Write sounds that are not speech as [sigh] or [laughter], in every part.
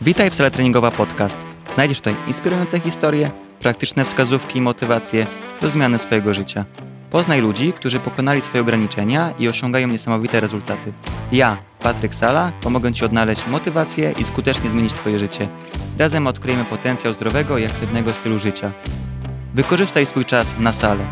Witaj w Sala Treningowa Podcast. Znajdziesz tutaj inspirujące historie, praktyczne wskazówki i motywacje do zmiany swojego życia. Poznaj ludzi, którzy pokonali swoje ograniczenia i osiągają niesamowite rezultaty. Ja, Patryk Sala, pomogę Ci odnaleźć motywację i skutecznie zmienić Twoje życie. Razem odkryjemy potencjał zdrowego i aktywnego stylu życia. Wykorzystaj swój czas na salę.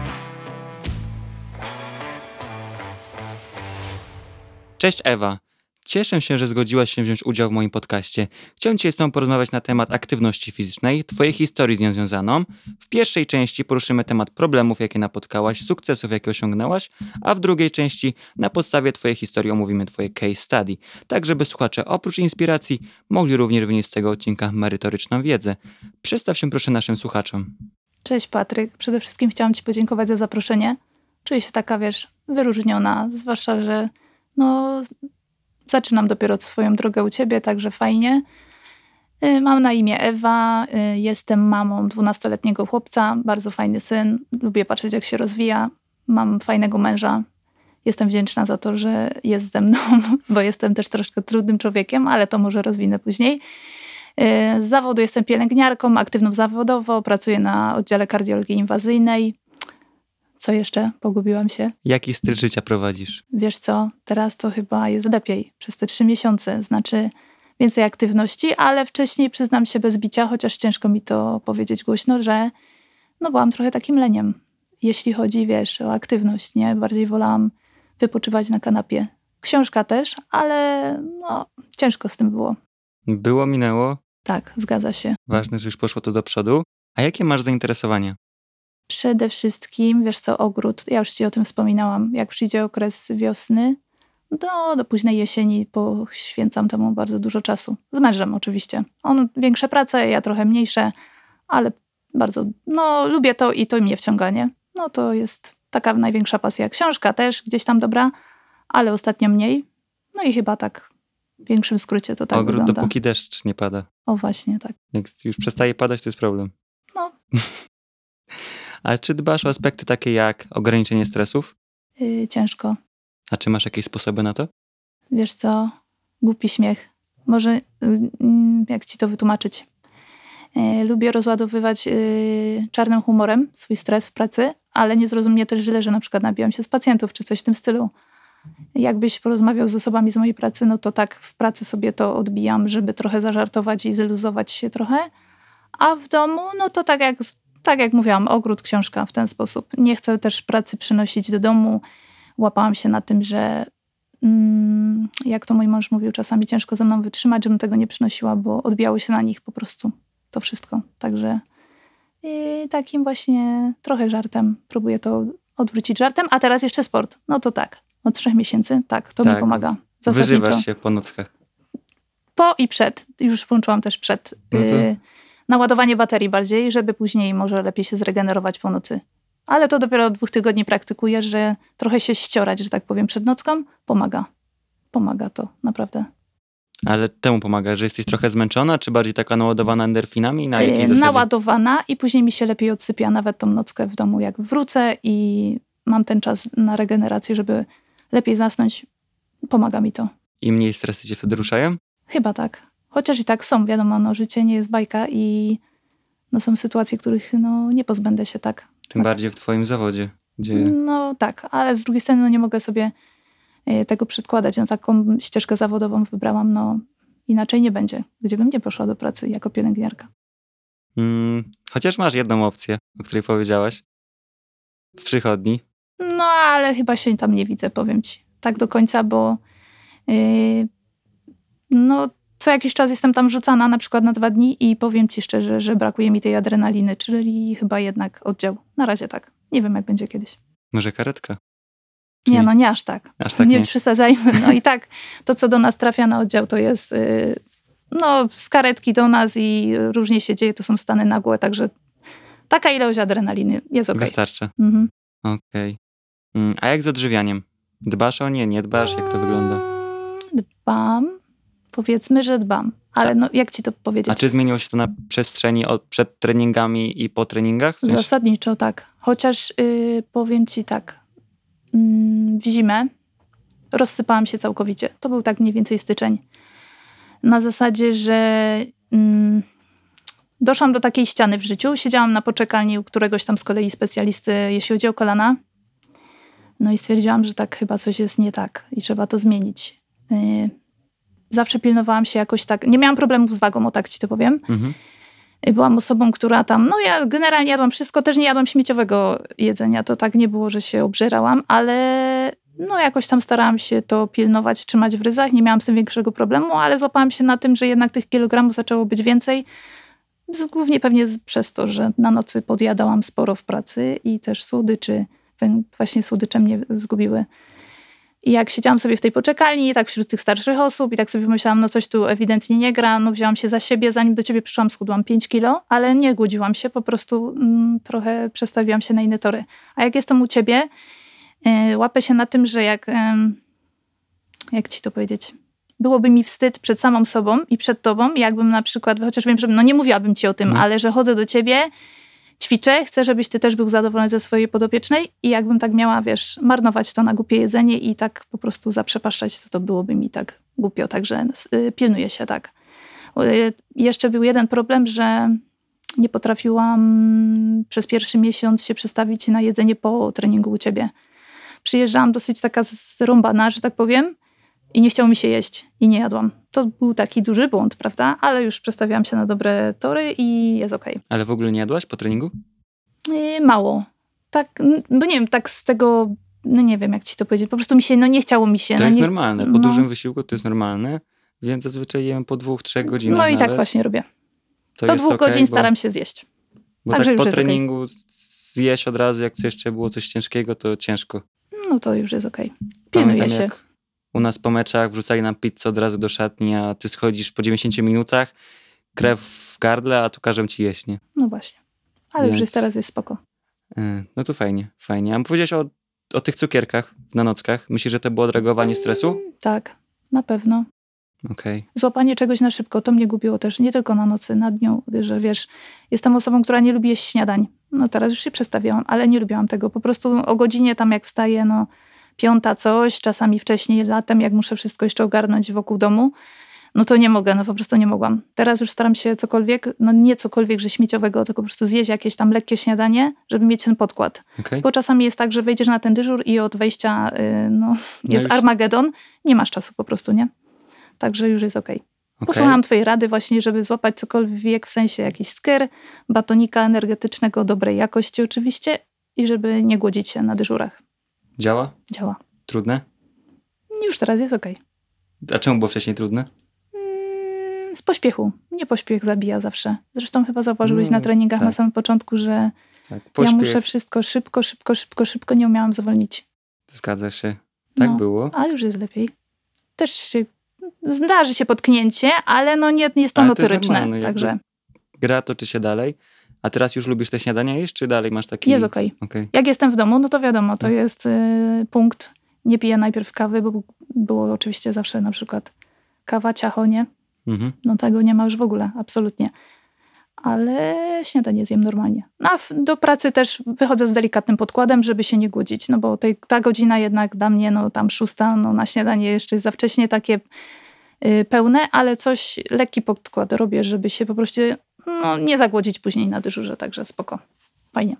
Cześć Ewa. Cieszę się, że zgodziłaś się wziąć udział w moim podcaście. Chciałem dzisiaj z Tobą porozmawiać na temat aktywności fizycznej, Twojej historii z nią związaną. W pierwszej części poruszymy temat problemów, jakie napotkałaś, sukcesów, jakie osiągnęłaś, a w drugiej części na podstawie Twojej historii omówimy Twoje case study, tak żeby słuchacze oprócz inspiracji mogli również wynieść z tego odcinka merytoryczną wiedzę. Przedstaw się proszę naszym słuchaczom. Cześć Patryk. Przede wszystkim chciałam Ci podziękować za zaproszenie. Czuję się taka, wiesz, wyróżniona, zwłaszcza, że no, zaczynam dopiero swoją drogę u Ciebie, także fajnie. Y, mam na imię Ewa, y, jestem mamą 12-letniego chłopca, bardzo fajny syn, lubię patrzeć jak się rozwija, mam fajnego męża. Jestem wdzięczna za to, że jest ze mną, [laughs] bo jestem też troszkę trudnym człowiekiem, ale to może rozwinę później. Y, z zawodu jestem pielęgniarką, aktywną zawodowo, pracuję na oddziale kardiologii inwazyjnej. Co jeszcze? Pogubiłam się. Jaki styl życia prowadzisz? Wiesz co, teraz to chyba jest lepiej przez te trzy miesiące. Znaczy więcej aktywności, ale wcześniej przyznam się bez bicia, chociaż ciężko mi to powiedzieć głośno, że no byłam trochę takim leniem. Jeśli chodzi, wiesz, o aktywność, nie? Bardziej wolałam wypoczywać na kanapie. Książka też, ale no, ciężko z tym było. Było, minęło. Tak, zgadza się. Ważne, że już poszło to do przodu. A jakie masz zainteresowania? Przede wszystkim, wiesz co, ogród. Ja już ci o tym wspominałam. Jak przyjdzie okres wiosny, do, do późnej jesieni poświęcam temu bardzo dużo czasu. Z mężem oczywiście. On większe prace, ja trochę mniejsze, ale bardzo, no lubię to i to mnie wciąga, nie? No to jest taka największa pasja. Książka też gdzieś tam dobra, ale ostatnio mniej. No i chyba tak w większym skrócie to tak Ogród wygląda. dopóki deszcz nie pada. O właśnie, tak. Jak już przestaje padać, to jest problem. No. [laughs] Ale czy dbasz o aspekty takie jak ograniczenie stresów? Yy, ciężko. A czy masz jakieś sposoby na to? Wiesz co, głupi śmiech. Może y, mm, jak ci to wytłumaczyć? Y, Lubię rozładowywać y, czarnym humorem swój stres w pracy, ale nie zrozum mnie też źle, że na przykład nabijam się z pacjentów czy coś w tym stylu. Jakbyś porozmawiał z osobami z mojej pracy, no to tak w pracy sobie to odbijam, żeby trochę zażartować i zluzować się trochę. A w domu, no to tak jak, tak jak mówiłam, ogród, książka w ten sposób. Nie chcę też pracy przynosić do domu. Łapałam się na tym, że mm, jak to mój mąż mówił, czasami ciężko ze mną wytrzymać, żebym tego nie przynosiła, bo odbijało się na nich po prostu to wszystko. Także i takim właśnie trochę żartem próbuję to odwrócić żartem. A teraz jeszcze sport. No to tak, od trzech miesięcy, tak, to mi Tak. pomaga. Zasadniczo. Wyżywasz się po nockach. Po i przed. Już włączyłam też przed. No to- naładowanie baterii bardziej, żeby później może lepiej się zregenerować po nocy. Ale to dopiero od dwóch tygodni praktykuję, że trochę się ściorać, że tak powiem, przed nocką. Pomaga. Pomaga to, naprawdę. Ale temu pomaga, że jesteś trochę zmęczona, czy bardziej taka naładowana endorfinami? Na jakiej Y, zasadzie? Naładowana i później mi się lepiej odsypia nawet tą nockę w domu, jak wrócę i mam ten czas na regenerację, żeby lepiej zasnąć. Pomaga mi to. I mniej stresy cię wtedy ruszają? Chyba tak. Chociaż i tak są, wiadomo, no, życie nie jest bajka i no, są sytuacje, których no, nie pozbędę się tak. Tym bardziej w twoim zawodzie, gdzie No tak, ale z drugiej strony no, nie mogę sobie e, tego przedkładać. No, taką ścieżkę zawodową wybrałam, no inaczej nie będzie, gdzie bym nie poszła do pracy jako pielęgniarka. mm, chociaż masz jedną opcję, o której powiedziałaś. W przychodni. No ale chyba się tam nie widzę, powiem ci. Tak do końca, bo yy, no co jakiś czas jestem tam rzucana, na przykład na dwa dni i powiem ci szczerze, że brakuje mi tej adrenaliny, czyli chyba jednak oddział. Na razie tak. Nie wiem, jak będzie kiedyś. Może karetka? Nie, no nie aż tak. Aż tak [laughs] nie, nie. przesadzajmy. No i tak, to co do nas trafia na oddział, to jest yy, no z karetki do nas i różnie się dzieje, to są stany nagłe, także taka ilość adrenaliny jest okej. Wystarczy. Mhm. Okej. Mm, A jak z odżywianiem? Dbasz o nie, nie dbasz? Jak to wygląda? Dbam. Powiedzmy, że dbam. Ale no, jak ci to powiedzieć? Tak. A czy zmieniło się to na przestrzeni od, przed treningami i po treningach? W sensie- Zasadniczo tak. Chociaż y, powiem ci tak. Mm, w zimę rozsypałam się całkowicie. To był tak mniej więcej styczeń. Na zasadzie, że mm, doszłam do takiej ściany w życiu. Siedziałam na poczekalni u któregoś tam z kolei specjalisty, jeśli chodzi o kolana. No i stwierdziłam, że tak chyba coś jest nie tak i trzeba to zmienić. Zawsze pilnowałam się jakoś tak. Nie miałam problemów z wagą, o tak ci to powiem. Mhm. Y, Byłam osobą, która tam, no ja generalnie jadłam wszystko, też nie jadłam śmieciowego jedzenia. To tak nie było, że się obżerałam, ale no jakoś tam starałam się to pilnować, trzymać w ryzach. Nie miałam z tym większego problemu, ale złapałam się na tym, że jednak tych kilogramów zaczęło być więcej. Głównie pewnie przez to, że na nocy podjadałam sporo w pracy i też słodyczy, właśnie słodycze mnie zgubiły. I jak siedziałam sobie w tej poczekalni, tak wśród tych starszych osób i tak sobie pomyślałam, no coś tu ewidentnie nie gra, no wzięłam się za siebie, zanim do ciebie przyszłam, schudłam 5 kilo, ale nie głodziłam się, po prostu mm, trochę przestawiłam się na inne tory. A jak jestem u ciebie, yy, łapę się na tym, że jak, em, jak ci to powiedzieć, byłoby mi wstyd przed samą sobą i przed tobą, jakbym na przykład, chociaż wiem, że no nie mówiłabym ci o tym, No. ale że chodzę do ciebie, ćwiczę, chcę, żebyś ty też był zadowolony ze swojej podopiecznej i jakbym tak miała, wiesz, marnować to na głupie jedzenie i tak po prostu zaprzepaszczać, to to byłoby mi tak głupio, także y, pilnuję się tak. Y, jeszcze był jeden problem, że nie potrafiłam przez pierwszy miesiąc się przestawić na jedzenie po treningu u ciebie. Przyjeżdżałam dosyć taka zrąbana, że tak powiem, i nie chciało mi się jeść i nie jadłam. To był taki duży błąd, prawda? Ale już przestawiłam się na dobre tory i jest okej. Ale w ogóle nie jadłaś po treningu? Yy, mało. Tak, bo nie wiem, tak z tego, no nie wiem jak ci to powiedzieć, po prostu mi się, no nie chciało mi się. To no jest nie, normalne. Po no. dużym wysiłku to jest normalne, więc zazwyczaj jem po dwóch, trzech godzinach No i tak nawet. właśnie robię. To Do dwóch okej, godzin bo, staram się zjeść. Bo Także tak po treningu zjeść od razu, jak jeszcze było coś ciężkiego, to ciężko. No to już jest okej. Pilnuję Pamiętam, się. jak u nas po meczach wrzucali nam pizzę od razu do szatni, a ty schodzisz po 90 minutach, krew w gardle, a tu każą ci jeść, nie? No właśnie. Ale już Więc- jest teraz jest spoko. Yy, No to fajnie, fajnie. A powiedziałeś o, o tych cukierkach na nockach. Myślisz, że to było odreagowanie stresu? Mm, Tak, na pewno. Okej. Złapanie czegoś na szybko, to mnie gubiło też, nie tylko na nocy, na dniu, że wiesz, jestem osobą, która nie lubi jeść śniadań. No teraz już się przestawiałam, ale nie lubiłam tego. Po prostu o godzinie tam jak wstaję, no piąta coś, czasami wcześniej latem, jak muszę wszystko jeszcze ogarnąć wokół domu, no to nie mogę, no po prostu nie mogłam. Teraz już staram się cokolwiek, no nie cokolwiek, że śmieciowego, tylko po prostu zjeść jakieś tam lekkie śniadanie, żeby mieć ten podkład. okej. Bo czasami jest tak, że wejdziesz na ten dyżur i od wejścia y, no, jest już- Armagedon, nie masz czasu po prostu, nie? Także już jest okej. Okej. Posłuchałam twojej rady właśnie, żeby złapać cokolwiek, w sensie jakiś sker, batonika energetycznego dobrej jakości oczywiście i żeby nie głodzić się na dyżurach. Działa? Działa. Trudne? Już teraz jest okej. A czemu było wcześniej trudne? Mm, Z pośpiechu. Nie pośpiech zabija zawsze. Zresztą chyba zauważyłeś No, na treningach tak. na samym początku, że Tak, ja muszę wszystko szybko, szybko, szybko, szybko. Nie umiałam zwolnić. zgadza się. Tak No. było. Ale już jest lepiej. Też się, zdarzy się potknięcie, ale no nie, nie jest to Ale to jest notoryczne. normalne, Także Gra toczy się dalej. A teraz już lubisz te śniadania jeść, czy dalej masz taki... jest okej. Okej. Jak jestem w domu, no to wiadomo, to No. jest y, punkt. Nie piję najpierw kawy, bo było oczywiście zawsze na przykład kawa, ciacho, nie? Mhm. No tego nie ma już w ogóle, absolutnie. Ale śniadanie zjem normalnie. No, a do pracy też wychodzę z delikatnym podkładem, żeby się nie głodzić, no bo tej, ta godzina jednak dla mnie, no tam szósta, no na śniadanie jeszcze jest za wcześnie takie y, pełne, ale coś, lekki podkład robię, żeby się po prostu no, nie zagłodzić później na dyżurze, także spoko. Fajnie,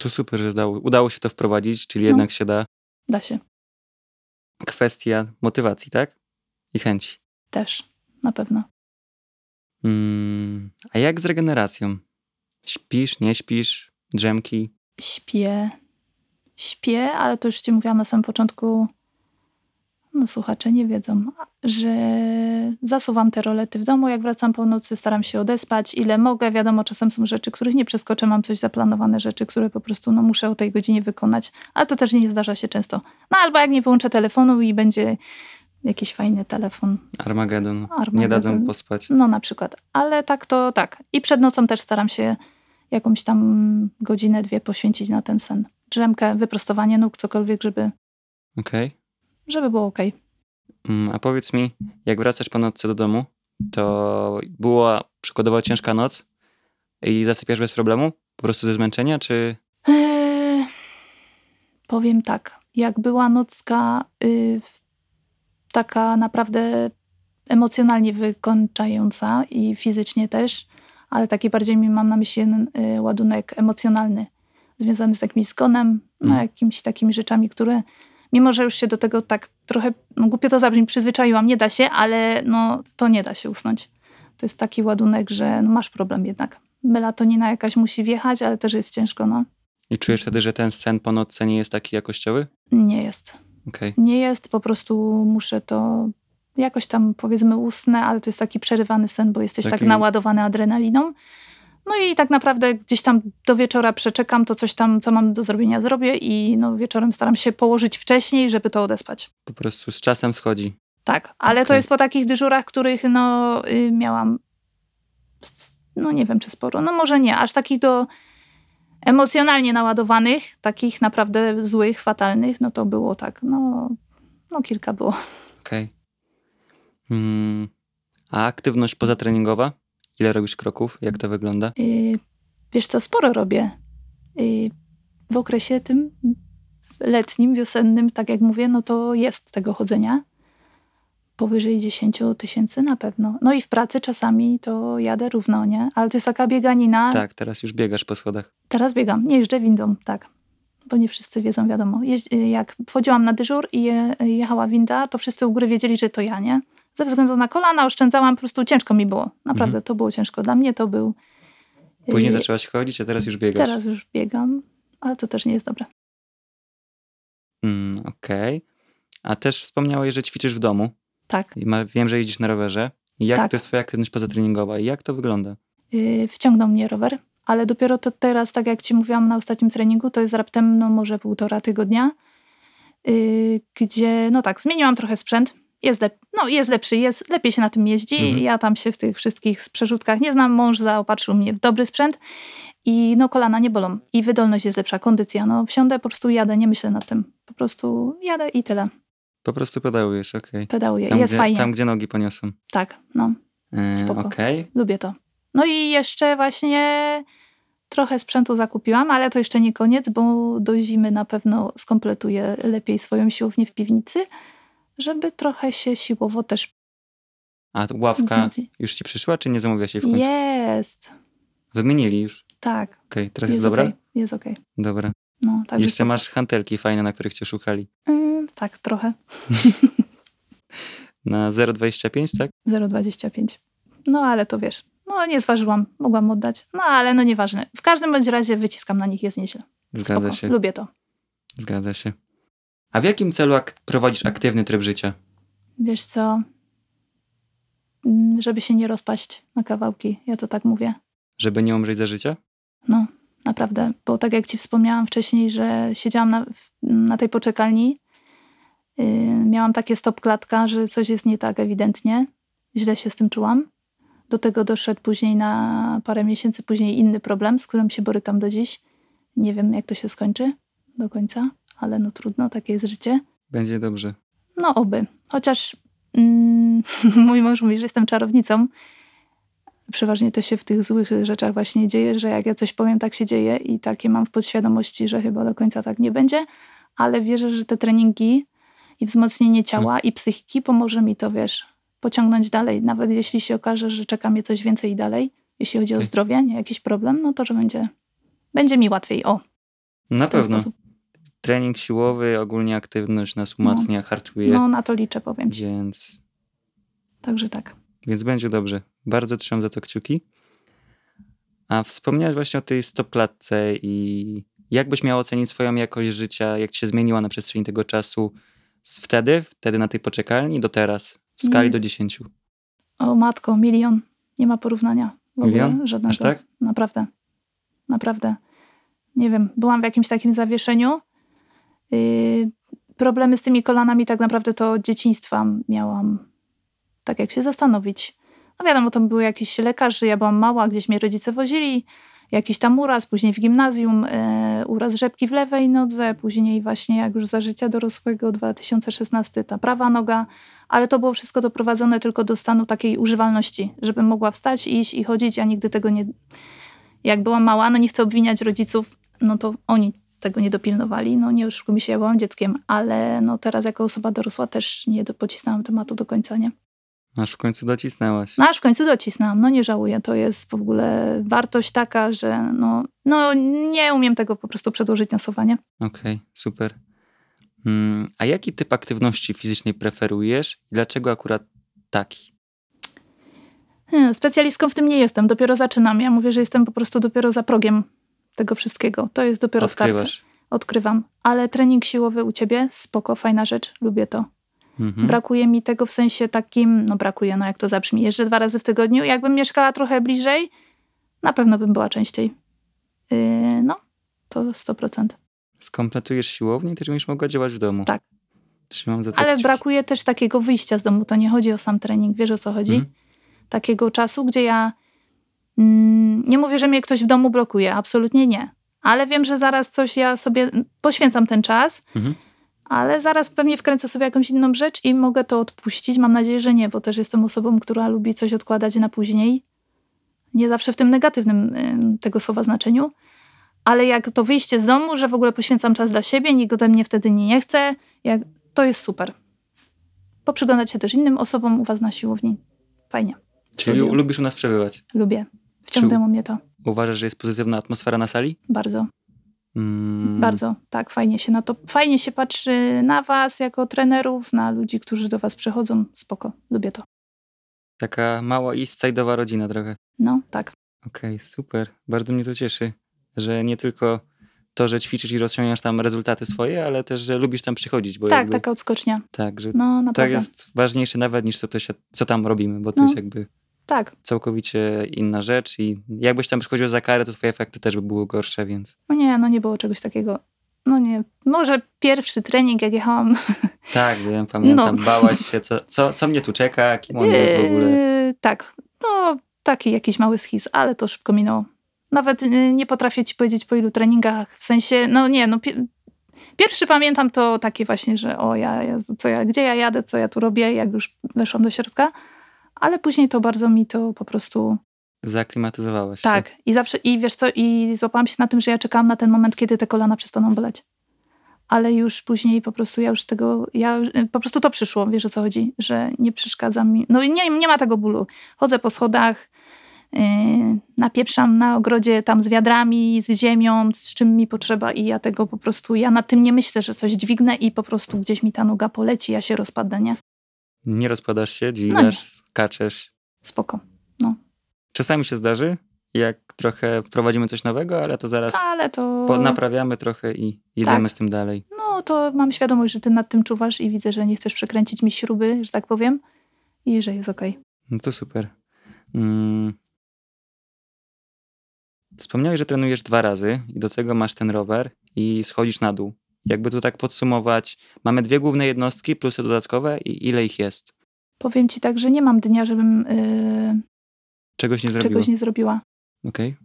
To super, że udało, udało się to wprowadzić, czyli No. jednak się da. da się Kwestia motywacji, tak? I chęci. też, na pewno. Mm, a jak z regeneracją? Śpisz, nie śpisz? Drzemki? Śpię, śpię, ale to już ci mówiłam na samym początku, no słuchacze nie wiedzą, że zasuwam te rolety w domu, jak wracam po nocy, staram się odespać, ile mogę. Wiadomo, czasem są rzeczy, których nie przeskoczę, mam coś zaplanowane, rzeczy, które po prostu no, muszę o tej godzinie wykonać, ale to też nie zdarza się często. No albo jak nie wyłączę telefonu i będzie jakiś fajny telefon, Armagedon. Nie Armagedon. dadzą pospać. no na przykład. Ale tak to tak. I przed nocą też staram się jakąś tam godzinę, dwie poświęcić na ten sen. Drzemkę, wyprostowanie nóg, cokolwiek, żeby, Okej. Żeby było okej. Mm, A powiedz mi, jak wracasz po nocce do domu, to była przykładowo ciężka noc i zasypiasz bez problemu? Po prostu ze zmęczenia, czy... Eee, powiem tak. Jak była nocka y, w- taka naprawdę emocjonalnie wykończająca i fizycznie też, ale taki bardziej mi mam na myśli jeden y, ładunek emocjonalny, związany z takimś zgonem, no, Mhm. jakimiś takimi rzeczami, które mimo, że już się do tego tak trochę, no głupio to zabrzmi, przyzwyczaiłam, nie da się, ale no to nie da się usnąć. To jest taki ładunek, że no, masz problem jednak. Melatonina jakaś musi wjechać, ale też jest ciężko, no. I czujesz wtedy, że ten sen po nocce nie jest taki jakościowy? Nie jest. Okej. Nie jest, po prostu muszę to jakoś tam powiedzmy usnę, ale to jest taki przerywany sen, bo jesteś Taki- tak naładowany adrenaliną. No i tak naprawdę gdzieś tam do wieczora przeczekam, to coś tam, co mam do zrobienia, zrobię i no wieczorem staram się położyć wcześniej, żeby to odespać. Po prostu z czasem schodzi. Tak, ale to Okej. jest po takich dyżurach, których no y, miałam, no nie wiem czy sporo, no może nie, aż takich do emocjonalnie naładowanych, takich naprawdę złych, fatalnych, no to było tak, no, no kilka było. Okej. Mm. A aktywność pozatreningowa? Ile robisz kroków? Jak to wygląda? Y, wiesz co, sporo robię. Y, w okresie tym letnim, wiosennym, tak jak mówię, no to jest tego chodzenia. Powyżej 10 tysięcy na pewno. No i w pracy czasami to jadę równo, nie? Ale to jest taka bieganina. Tak, teraz już biegasz po schodach. Teraz biegam, nie jeżdżę windą, tak. Bo nie wszyscy wiedzą, wiadomo. Jak wchodziłam na dyżur i je, jechała winda, to wszyscy u góry wiedzieli, że to ja, nie? Ze względu na kolana oszczędzałam, po prostu ciężko mi było. Naprawdę to było ciężko. Dla mnie to był... Później y, zaczęłaś chodzić, a teraz już biegasz. Teraz już biegam, ale to też nie jest dobre. Mm, Okej. A też wspomniałeś, że ćwiczysz w domu. Tak. I ma, wiem, że jeździsz na rowerze. Jak Tak. to jest twoja aktywność pozatreningowa? I jak to wygląda? Yy, wciągnął mnie rower, ale dopiero to teraz, tak jak ci mówiłam na ostatnim treningu, to jest raptem no może półtora tygodnia, yy, gdzie no tak, zmieniłam trochę sprzęt. Jest, lep- no, jest lepszy, jest, lepiej się na tym jeździ. Mhm. Ja tam się w tych wszystkich przerzutkach nie znam. Mąż zaopatrzył mnie w dobry sprzęt i no kolana nie bolą. I wydolność jest lepsza, kondycja. No wsiądę, po prostu jadę, nie myślę nad tym. Po prostu jadę i tyle. Po prostu pedałujesz, okej. Pedałuję. Tam, jest gdzie, fajnie. tam, gdzie nogi poniosą. Tak, no. E, Spoko. Okej. Lubię to. No i jeszcze właśnie trochę sprzętu zakupiłam, ale to jeszcze nie koniec, bo do zimy na pewno skompletuję lepiej swoją siłownię w piwnicy, żeby trochę się siłowo też A ławka już ci przyszła, czy nie zamówiłaś jej w końcu? Jest. Wymienili już. Tak. Okej, teraz jest, dobra? okej, Jest okej. Dobra. No, także Jeszcze masz hantelki fajne, na których cię szukali. Mm, tak, trochę. [laughs] [laughs] Na 0,25, tak? 0,25. No ale to wiesz, no nie zważyłam, mogłam oddać, no ale no nieważne. W każdym bądź razie wyciskam na nich, jest nieźle. Zgadza Spoko, się. lubię to. Zgadza się. A w jakim celu ak- prowadzisz aktywny tryb życia? Wiesz co, Mm, żeby się nie rozpaść na kawałki, ja to tak mówię. Żeby nie umrzeć za życia? No, naprawdę, bo tak jak ci wspomniałam wcześniej, że siedziałam na, na tej poczekalni, yy, miałam takie stop klatka, że coś jest nie tak ewidentnie, źle się z tym czułam. Do tego doszedł później na parę miesięcy później inny problem, z którym się borykam do dziś. Nie wiem, jak to się skończy do końca, ale no trudno, takie jest życie. Będzie dobrze. No oby. Chociaż mm, [laughs] mój mąż mówi, że jestem czarownicą. Przeważnie to się w tych złych rzeczach właśnie dzieje, że jak ja coś powiem, tak się dzieje i takie mam w podświadomości, że chyba do końca tak nie będzie, ale wierzę, że te treningi i wzmocnienie ciała i psychiki pomoże mi to, wiesz, pociągnąć dalej. Nawet jeśli się okaże, że czeka mnie coś więcej i dalej, jeśli chodzi o zdrowie, nie jakiś problem, no to, że będzie, będzie mi łatwiej. O, Na pewno. sposób. Trening siłowy, ogólnie aktywność nas umacnia, hartuje, No na to liczę, powiem ci. więc, Także tak. więc będzie dobrze. Bardzo trzymam za to kciuki. A wspomniałeś właśnie o tej stopklatce i jak byś miał ocenić swoją jakość życia, jak ci się zmieniła na przestrzeni tego czasu z wtedy, wtedy na tej poczekalni do teraz, w skali Mm. do 10. O matko, milion. Nie ma porównania. W ogóle Milion? żadnego. Aż tak? Naprawdę. Naprawdę. Nie wiem, byłam w jakimś takim zawieszeniu. Yy, problemy z tymi kolanami tak naprawdę to od dzieciństwa miałam. Tak jak się zastanowić. No wiadomo, to był jakiś lekarz, ja byłam mała, gdzieś mnie rodzice wozili. Jakiś tam uraz, później w gimnazjum yy, uraz rzepki w lewej nodze, później właśnie jak już za życia dorosłego 2016 ta prawa noga, ale to było wszystko doprowadzone tylko do stanu takiej używalności, żebym mogła wstać, iść i chodzić. Ja nigdy tego nie. Jak byłam mała, no nie chcę obwiniać rodziców, no to oni tego nie dopilnowali. No nie oszukujmy się, ja byłam dzieckiem, ale no teraz jako osoba dorosła też nie pocisnęłam tematu do końca, nie? Aż w końcu docisnęłaś. No aż w końcu docisnęłam. No nie żałuję. To jest w ogóle wartość taka, że no, no nie umiem tego po prostu przedłożyć na słowa, nie? Okej, super. Mm, a jaki typ aktywności fizycznej preferujesz i dlaczego akurat taki? Hmm, Specjalistką w tym nie jestem. Dopiero zaczynam. Ja mówię, że jestem po prostu dopiero za progiem tego wszystkiego. To jest dopiero start. Odkrywasz. Odkrywam. Ale trening siłowy u ciebie, spoko, fajna rzecz. Lubię to. Mhm. Brakuje mi tego w sensie takim, no brakuje, no jak to zabrzmi, jeżdżę dwa razy w tygodniu. Jakbym mieszkała trochę bliżej, na pewno bym była częściej. Yy, no, to 100%. Skompletujesz siłownię, też będziesz mogła działać w domu. Tak. Trzymam za to Ale kciuki. brakuje też takiego wyjścia z domu. To nie chodzi o sam trening, wiesz o co chodzi? Mhm. Takiego czasu, gdzie ja nie mówię, że mnie ktoś w domu blokuje, absolutnie nie. Ale wiem, że zaraz coś ja sobie poświęcam ten czas, Mhm. ale zaraz pewnie wkręcę sobie jakąś inną rzecz i mogę to odpuścić. Mam nadzieję, że nie, bo też jestem osobą, która lubi coś odkładać na później. Nie zawsze w tym negatywnym ym, tego słowa znaczeniu. Ale jak to wyjście z domu, że w ogóle poświęcam czas dla siebie, nikt ode mnie wtedy nie chce, jak, to jest super. Poprzyglądać się też innym osobom u was na siłowni. Fajnie. Czyli lubisz u nas przebywać. Lubię. Wciągnęło mnie to. Uważasz, że jest pozytywna atmosfera na sali? Bardzo. Mm, Bardzo, tak, fajnie się na to, fajnie się patrzy na was jako trenerów, na ludzi, którzy do was przychodzą, spoko, lubię to. Taka mała east side'owa rodzina trochę. No, tak, Okej, super. Bardzo mnie to cieszy, że nie tylko to, że ćwiczysz i rozciągasz tam rezultaty swoje, ale też, że lubisz tam przychodzić, bo tak, jakby, taka odskocznia, tak, że no to naprawdę, jest ważniejsze nawet niż to, to się, co tam robimy, bo to No. jest jakby tak, całkowicie inna rzecz i jakbyś tam przychodził za karę, to twoje efekty też by były gorsze, więc no nie, no nie było czegoś takiego, no nie, może pierwszy trening, jak jechałam, [laughs] tak, wiem, pamiętam, No. bałaś się, co, co, co mnie tu czeka, kim on jest w ogóle. Yy, tak, no taki jakiś mały schiz, ale to szybko minęło. Nawet yy, nie potrafię ci powiedzieć po ilu treningach, w sensie, no nie, no pi- pierwszy pamiętam to takie właśnie, że o ja, Jezu, co ja, gdzie ja jadę, co ja tu robię, jak już weszłam do środka, ale później to bardzo mi to po prostu, Zaklimatyzowałaś się. tak, i zawsze, i wiesz co, i złapałam się na tym, że ja czekałam na ten moment, kiedy te kolana przestaną boleć. Ale już później po prostu ja już tego, ja już- po prostu to przyszło, wiesz o co chodzi, że nie przeszkadza mi, no i nie, nie ma tego bólu. Chodzę po schodach, yy, napieprzam na ogrodzie tam z wiadrami, z ziemią, z czym mi potrzeba i ja tego po prostu, ja nad tym nie myślę, że coś dźwignę i po prostu gdzieś mi ta noga poleci, ja się rozpadnę, nie? Nie rozpadasz się, No dźwigasz, skaczesz. Spoko. Czasami się zdarzy, jak trochę wprowadzimy coś nowego, ale to zaraz Ale to... naprawiamy trochę i jedziemy Tak. z tym dalej. No to mam świadomość, że ty nad tym czuwasz i widzę, że nie chcesz przekręcić mi śruby, że tak powiem i że jest okej. No to super. Mm. Wspomniałeś, że trenujesz dwa razy i do tego masz ten rower i schodzisz na dół. Jakby tu tak podsumować, mamy dwie główne jednostki plus te dodatkowe i ile ich jest? Powiem ci tak, że nie mam dnia, żebym yy, Czegoś nie zrobiło. czegoś nie zrobiła. Okej.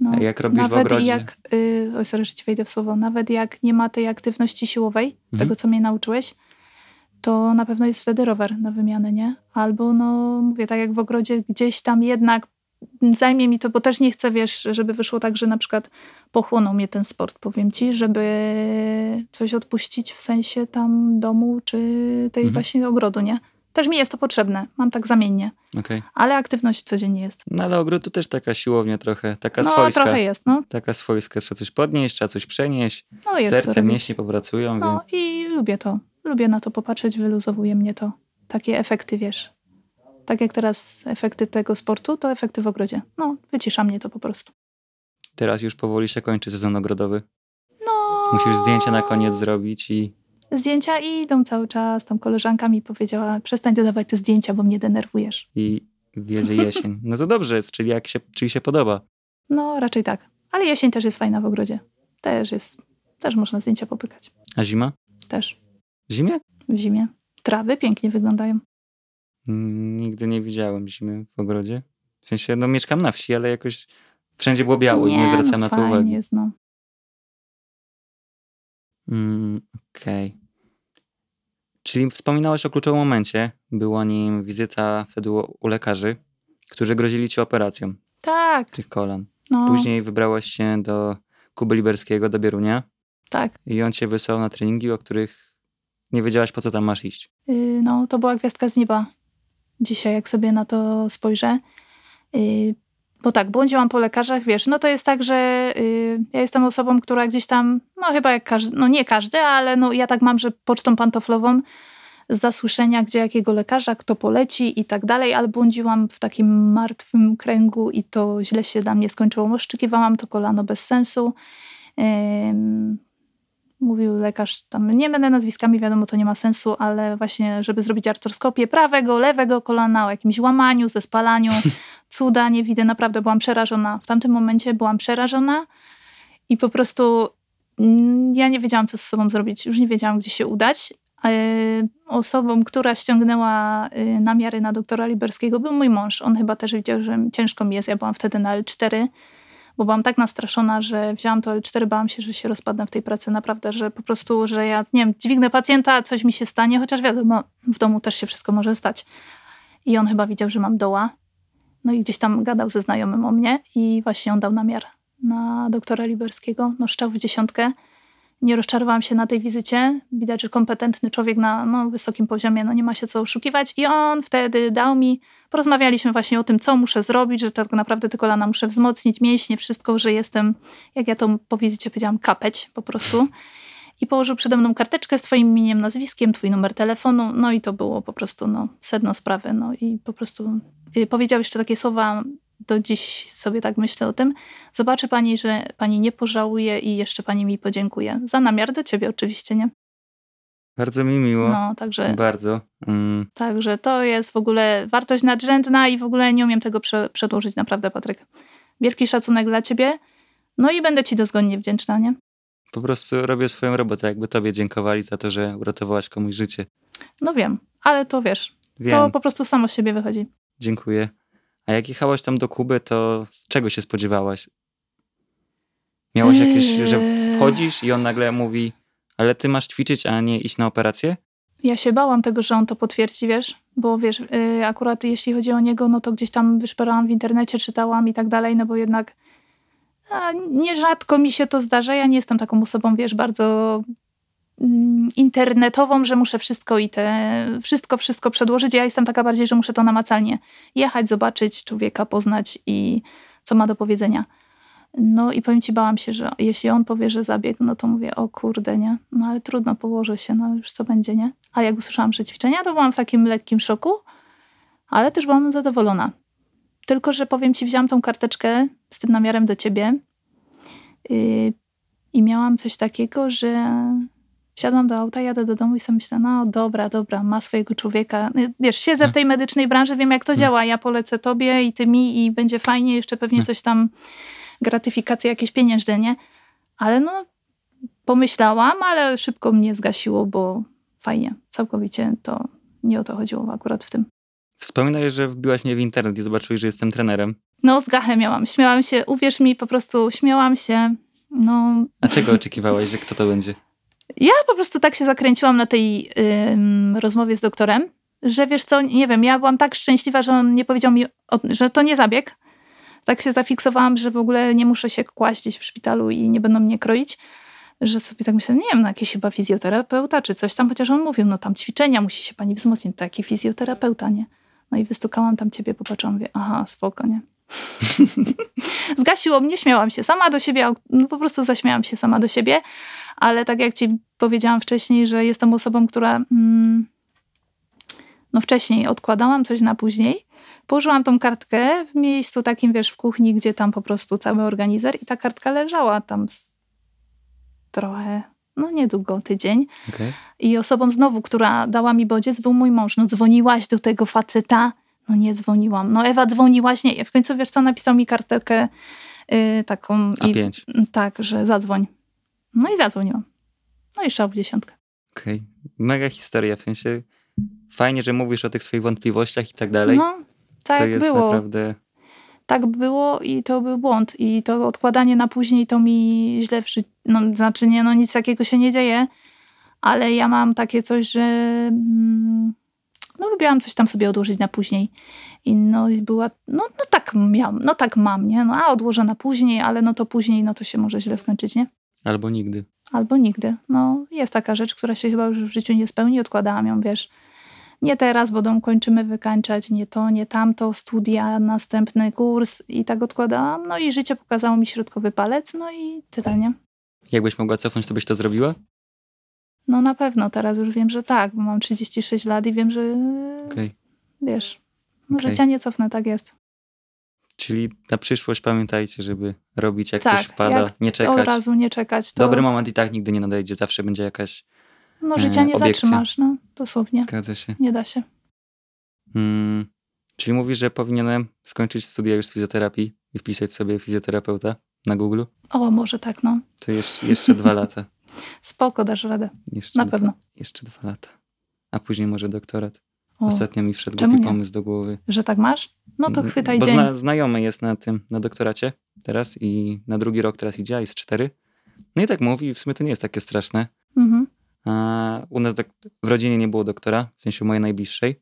No, A jak robisz w nawet ogrodzie? jak, yy, oj sorry, że ci wejdę w słowo, nawet jak nie ma tej aktywności siłowej, Mhm. tego co mnie nauczyłeś, to na pewno jest wtedy rower na wymianę, nie? Albo no mówię, tak jak w ogrodzie, gdzieś tam jednak zajmie mi to, bo też nie chcę, wiesz, żeby wyszło tak, że na przykład pochłonął mnie ten sport, powiem ci, żeby coś odpuścić w sensie tam domu, czy tej Mhm. właśnie ogrodu, nie? Też mi jest to potrzebne, mam tak zamiennie, Okej. ale aktywność codziennie jest. No ale ogród to też taka siłownia trochę, taka No swojska. trochę jest, no. Taka swojska, trzeba coś podnieść, trzeba coś przenieść. no jest Serce, mięśnie popracują, No więc i lubię to. Lubię na to popatrzeć, wyluzowuje mnie to. Takie efekty, wiesz. Tak jak teraz efekty tego sportu, to efekty w ogrodzie. No, wycisza mnie to po prostu. teraz już powoli się kończy sezon ogrodowy. No. Musisz zdjęcia na koniec zrobić i Zdjęcia idą cały czas. Tam koleżanka mi powiedziała, przestań dodawać te zdjęcia, bo mnie denerwujesz. i wjedzie jesień. No to dobrze jest, czyli jak się, czyli się podoba. No, raczej tak. Ale jesień też jest fajna w ogrodzie. Też jest, też można zdjęcia popykać. A zima? Też W zimie? w zimie. Trawy pięknie wyglądają. Nigdy nie widziałem zimy w ogrodzie. W sensie, no mieszkam na wsi, ale jakoś wszędzie było biało i nie zwracałem no, na to fajnie uwagi. Jest, no. Mm, Okej. Czyli wspominałaś o kluczowym momencie. Była nim wizyta wtedy u, u lekarzy, którzy grozili ci operacją Tak. tych kolan. No, Później wybrałaś się do Kuby Liberskiego, do Bierunia tak. i on cię wysłał na treningi, o których nie wiedziałaś, po co tam masz iść. Yy, no, to była gwiazdka z nieba. Dzisiaj, jak sobie na to spojrzę. Y, bo tak, błądziłam po lekarzach, wiesz, no to jest tak, że y, ja jestem osobą, która gdzieś tam, no chyba jak każdy, no nie każdy, ale no ja tak mam, że pocztą pantoflową z zasłyszenia, gdzie jakiego lekarza, kto poleci i tak dalej, ale błądziłam w takim martwym kręgu i to źle się dla mnie skończyło. Oszczekiwałam to kolano bez sensu. Mówił lekarz, tam nie będę nazwiskami, wiadomo, to nie ma sensu, ale właśnie, żeby zrobić artroskopię prawego, lewego kolana, o jakimś łamaniu, zespalaniu, [laughs] cuda nie widzę, naprawdę byłam przerażona. W tamtym momencie byłam przerażona i po prostu mm, ja nie wiedziałam, co z sobą zrobić. Już nie wiedziałam, gdzie się udać. E, osobą, która ściągnęła e, namiary na doktora Liberskiego był mój mąż. On chyba też widział, że ciężko mi jest. Ja byłam wtedy na L4, bo byłam tak nastraszona, że wzięłam to L4, bałam się, że się rozpadnę w tej pracy. Naprawdę, że po prostu, że ja, nie wiem, dźwignę pacjenta, coś mi się stanie, chociaż wiadomo, w domu też się wszystko może stać. I on chyba widział, że mam doła. No i gdzieś tam gadał ze znajomym o mnie i właśnie on dał namiar na doktora Liberskiego. No szczał w dziesiątkę nie rozczarowałam się na tej wizycie. Widać, że kompetentny człowiek na no, wysokim poziomie, no nie ma się co oszukiwać. I on wtedy dał mi, porozmawialiśmy właśnie o tym, co muszę zrobić, że tak naprawdę te kolana muszę wzmocnić, mięśnie, wszystko, że jestem, jak ja to po wizycie powiedziałam, kapeć po prostu. I położył przede mną karteczkę z twoim imieniem, nazwiskiem, twój numer telefonu, no i to było po prostu no, sedno sprawy. No i po prostu y, powiedział jeszcze takie słowa, do dziś sobie tak myślę o tym. Zobaczy pani, że pani nie pożałuje i jeszcze pani mi podziękuje. Za namiar do ciebie oczywiście, nie? Bardzo mi miło. No, także. Bardzo. Mm. Także to jest w ogóle wartość nadrzędna i w ogóle nie umiem tego prze przedłużyć, naprawdę, Patryk. Wielki szacunek dla ciebie. No i będę ci dozgonnie wdzięczna, nie? Po prostu robię swoją robotę, jakby tobie dziękowali za to, że uratowałaś komuś życie. No wiem, ale to wiesz, wiem. to po prostu samo z siebie wychodzi. Dziękuję. A jak jechałaś tam do Kuby, to z czego się spodziewałaś? Miałaś jakieś, że wchodzisz i on nagle mówi, ale ty masz ćwiczyć, a nie iść na operację? Ja się bałam tego, że on to potwierdzi, wiesz, bo wiesz, yy, akurat jeśli chodzi o niego, no to gdzieś tam wyszperałam w internecie, czytałam i tak dalej, no bo jednak a, nierzadko mi się to zdarza. Ja nie jestem taką osobą, wiesz, bardzo internetową, że muszę wszystko i te, wszystko, wszystko przedłożyć. Ja jestem taka bardziej, że muszę to namacalnie jechać, zobaczyć człowieka, poznać i co ma do powiedzenia. No i powiem ci, bałam się, że jeśli on powie, że zabieg, no to mówię, o kurde, nie? No ale trudno, położę się, no już co będzie, nie? A jak usłyszałam, że ćwiczenia, to byłam w takim lekkim szoku, ale też byłam zadowolona. Tylko, że powiem ci, wziąłam tą karteczkę z tym namiarem do ciebie yy, i miałam coś takiego, że Wsiadłam do auta, jadę do domu i sobie myślę, no dobra, dobra, ma swojego człowieka. No, wiesz, siedzę w tej medycznej branży, wiem jak to działa. Ja polecę tobie i ty mi i będzie fajnie, jeszcze pewnie coś tam, gratyfikacje jakieś pieniężne, nie? Ale no, pomyślałam, ale szybko mnie zgasiło, bo fajnie, całkowicie to nie o to chodziło akurat w tym. Wspominaj, że wbiłaś mnie w internet i zobaczyłeś, że jestem trenerem. No, z gachę miałam. Śmiałam się, uwierz mi, po prostu śmiałam się. No. A czego [laughs] oczekiwałaś, że kto to będzie? Ja po prostu tak się zakręciłam na tej rozmowie z doktorem, że wiesz co, nie wiem, ja byłam tak szczęśliwa, że on nie powiedział mi, że to nie zabieg. Tak się zafiksowałam, że w ogóle nie muszę się kłaść gdzieś w szpitalu i nie będą mnie kroić, że sobie tak myślę, nie wiem, no jakiś chyba fizjoterapeuta czy coś tam, chociaż on mówił, no tam ćwiczenia musi się pani wzmocnić, to jaki fizjoterapeuta, nie? No i wystukałam tam ciebie, popatrzyłam, mówię, aha, spoko, nie? [laughs] Zgasiło mnie, śmiałam się sama do siebie, no po prostu zaśmiałam się sama do siebie, ale tak jak ci powiedziałam wcześniej, że jestem osobą, która mm, no wcześniej odkładałam coś na później, położyłam tą kartkę w miejscu takim, wiesz, w kuchni, gdzie tam po prostu cały organizer i ta kartka leżała tam trochę, no niedługo, tydzień. Okay. I osobą znowu, która dała mi bodziec, był mój mąż. No dzwoniłaś do tego faceta? No nie dzwoniłam. No Ewa, dzwoniłaś? Nie. W końcu, wiesz co, napisał mi kartkę yy, taką. A5. I, tak, że zadzwoń. No i zadzwoniłam. No i szał w dziesiątkę. Okej. Okay. Mega historia, w sensie fajnie, że mówisz o tych swoich wątpliwościach i tak dalej. No, tak to jest było. naprawdę... Tak było i to był błąd. I to odkładanie na później to mi źle w życiu... No, znaczy nie, no nic takiego się nie dzieje, ale ja mam takie coś, że... Mm, no lubiłam coś tam sobie odłożyć na później. I no była, no, no tak miałam, no tak mam, nie? No a odłożę na później, ale no to później, no to się może źle skończyć, nie? Albo nigdy. Albo nigdy. No, jest taka rzecz, która się chyba już w życiu nie spełni, odkładałam ją, wiesz. nie teraz, bo dom kończymy wykańczać, nie to, nie tamto, studia, następny kurs i tak odkładałam. No i życie pokazało mi środkowy palec, no i tyle, nie? Jakbyś mogła cofnąć, to byś to zrobiła? No na pewno, teraz już wiem, że tak, bo mam 36 lat i wiem, że Okej. wiesz, no Okej. życia nie cofnę, tak jest. Czyli na przyszłość pamiętajcie, żeby robić jak Tak, coś wpada, jak nie Od czekać. razu nie czekać, to Dobry moment i tak nigdy nie nadejdzie, zawsze będzie jakaś... no e, życia nie obiekcja. zatrzymasz, no dosłownie, Zgadza się. nie da się. Mm, czyli mówisz, że powinienem skończyć studia już z fizjoterapii i wpisać sobie fizjoterapeuta na Google? O, może tak, no. To jeszcze, jeszcze dwa lata. [laughs] Spoko, dasz radę. Jeszcze Na dwa, pewno. Jeszcze dwa lata. A później może doktorat. O, Ostatnio mi wszedł głupi nie? pomysł do głowy. że tak masz? No to chwytaj Bo dzień. zna, znajomy jest na tym, na doktoracie teraz i na drugi rok teraz idzie, a jest cztery. No i tak mówi, w sumie to nie jest takie straszne. Mhm. A u nas w rodzinie nie było doktora, w sensie mojej najbliższej,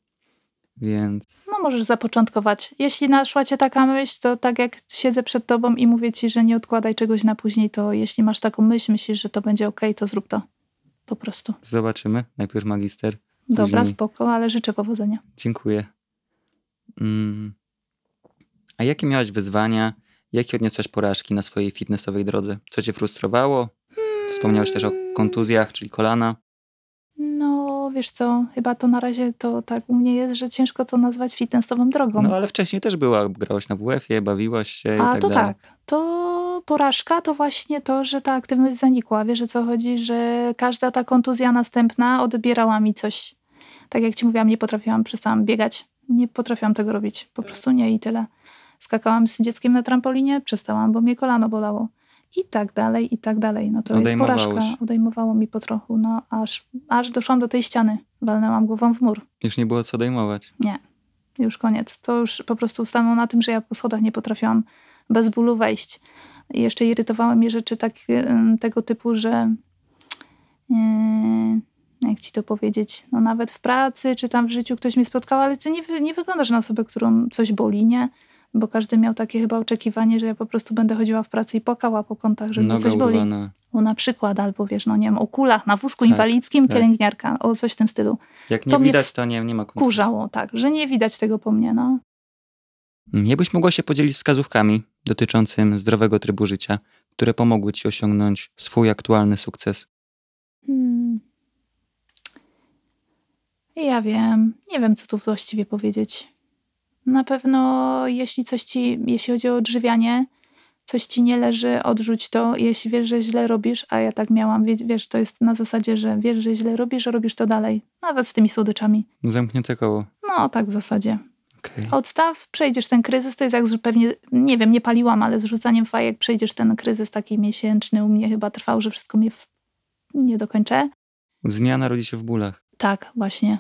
więc No możesz zapoczątkować. Jeśli naszła cię taka myśl, to tak jak siedzę przed tobą i mówię ci, że nie odkładaj czegoś na później, to jeśli masz taką myśl, myślisz, że to będzie okej, to zrób to. Po prostu. zobaczymy. Najpierw magister. Dobra, Później- spoko, ale życzę powodzenia. Dziękuję. Mm. A jakie miałaś wyzwania? Jakie odniosłaś porażki na swojej fitnessowej drodze? Co cię frustrowało? Wspomniałeś też o kontuzjach, czyli kolana. No, wiesz co, chyba to na razie to tak u mnie jest, że ciężko to nazwać fitnessową drogą. No ale wcześniej też była, grałaś na WF-ie, bawiłaś się i A tak to dalej. tak. To porażka to właśnie to, że ta aktywność zanikła. Wiesz o co chodzi, że każda ta kontuzja następna odbierała mi coś. Tak jak ci mówiłam, nie potrafiłam, przestałam biegać. Nie potrafiłam tego robić. Po prostu nie i tyle. Skakałam z dzieckiem na trampolinie, przestałam, bo mnie kolano bolało. I tak dalej, i tak dalej. No to jest porażka. Odejmowało mi po trochu, no aż, aż doszłam do tej ściany. Walnęłam głową w mur. Już nie było co dojmować. Nie, już koniec. To już po prostu stanęło na tym, że ja po schodach nie potrafiłam bez bólu wejść. I jeszcze irytowały mnie rzeczy tak, tego typu, że e, jak ci to powiedzieć, no nawet w pracy czy tam w życiu ktoś mnie spotkał, ale ty nie, nie wyglądasz na osobę, którą coś boli, nie? Bo każdy miał takie chyba oczekiwanie, że ja po prostu będę chodziła w pracy i płakała po kątach, że mnie coś boli. urwana. O, na przykład, albo wiesz, no nie wiem, o kulach na wózku Tak, inwalidzkim, tak. pielęgniarka, o coś w tym stylu. Jak nie To widać, to nie, nie ma kontaktu. Kurzało, tak, że nie widać tego po mnie, no. Jakbyś mogła się podzielić wskazówkami dotyczącym zdrowego trybu życia, które pomogły ci osiągnąć swój aktualny sukces? Ja wiem, nie wiem, co tu właściwie powiedzieć. Na pewno, jeśli coś ci, jeśli chodzi o odżywianie, coś ci nie leży, odrzuć to. Jeśli wiesz, że źle robisz, a ja tak miałam, wie- wiesz, to jest na zasadzie, że wiesz, że źle robisz, a robisz to dalej. Nawet z tymi słodyczami. Zamknięte koło. No, tak w zasadzie. Okej. Odstaw, przejdziesz ten kryzys, to jest jak pewnie, nie wiem, nie paliłam, ale z rzucaniem fajek przejdziesz ten kryzys taki miesięczny. U mnie chyba trwał, że wszystko mnie w... nie dokończę. Zmiana rodzi się w bólach. Tak, właśnie.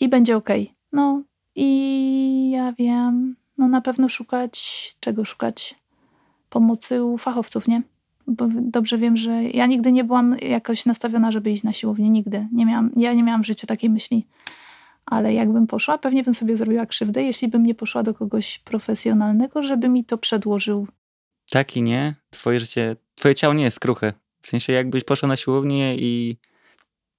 I będzie okej. No i ja wiem, no na pewno szukać, czego szukać? Pomocy u fachowców, nie? Bo dobrze wiem, że ja nigdy nie byłam jakoś nastawiona, żeby iść na siłownię. Nigdy. Nie miałam, ja nie miałam w życiu takiej myśli. Ale jakbym poszła, pewnie bym sobie zrobiła krzywdę, jeśli bym nie poszła do kogoś profesjonalnego, żeby mi to przedłożył. Tak i nie. Twoje życie, twoje ciało nie jest kruche. W sensie jakbyś poszła na siłownię i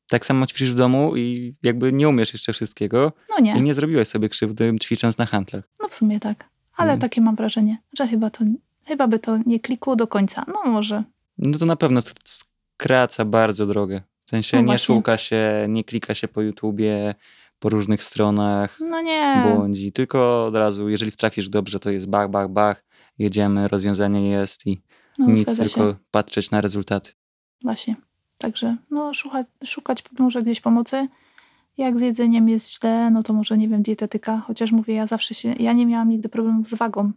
tak samo ćwiczysz w domu i jakby nie umiesz jeszcze wszystkiego No nie, i nie zrobiłaś sobie krzywdy ćwicząc na handlach. no w sumie tak. Ale Mm. takie mam wrażenie, że chyba to, chyba by to nie klikło do końca. No może. No to na pewno sk- skraca bardzo drogę. W sensie No nie właśnie. szuka się, nie klika się po YouTubie, po różnych stronach, No nie. błądzi. Tylko od razu, jeżeli wtrafisz dobrze, to jest bach, bach, bach, jedziemy, rozwiązanie jest i No, nic, tylko patrzeć na rezultaty. Właśnie. Także no, szukać, szukać może gdzieś pomocy. Jak z jedzeniem jest źle, no to może, nie wiem, dietetyka. Chociaż mówię, ja zawsze się, ja nie miałam nigdy problemów z wagą.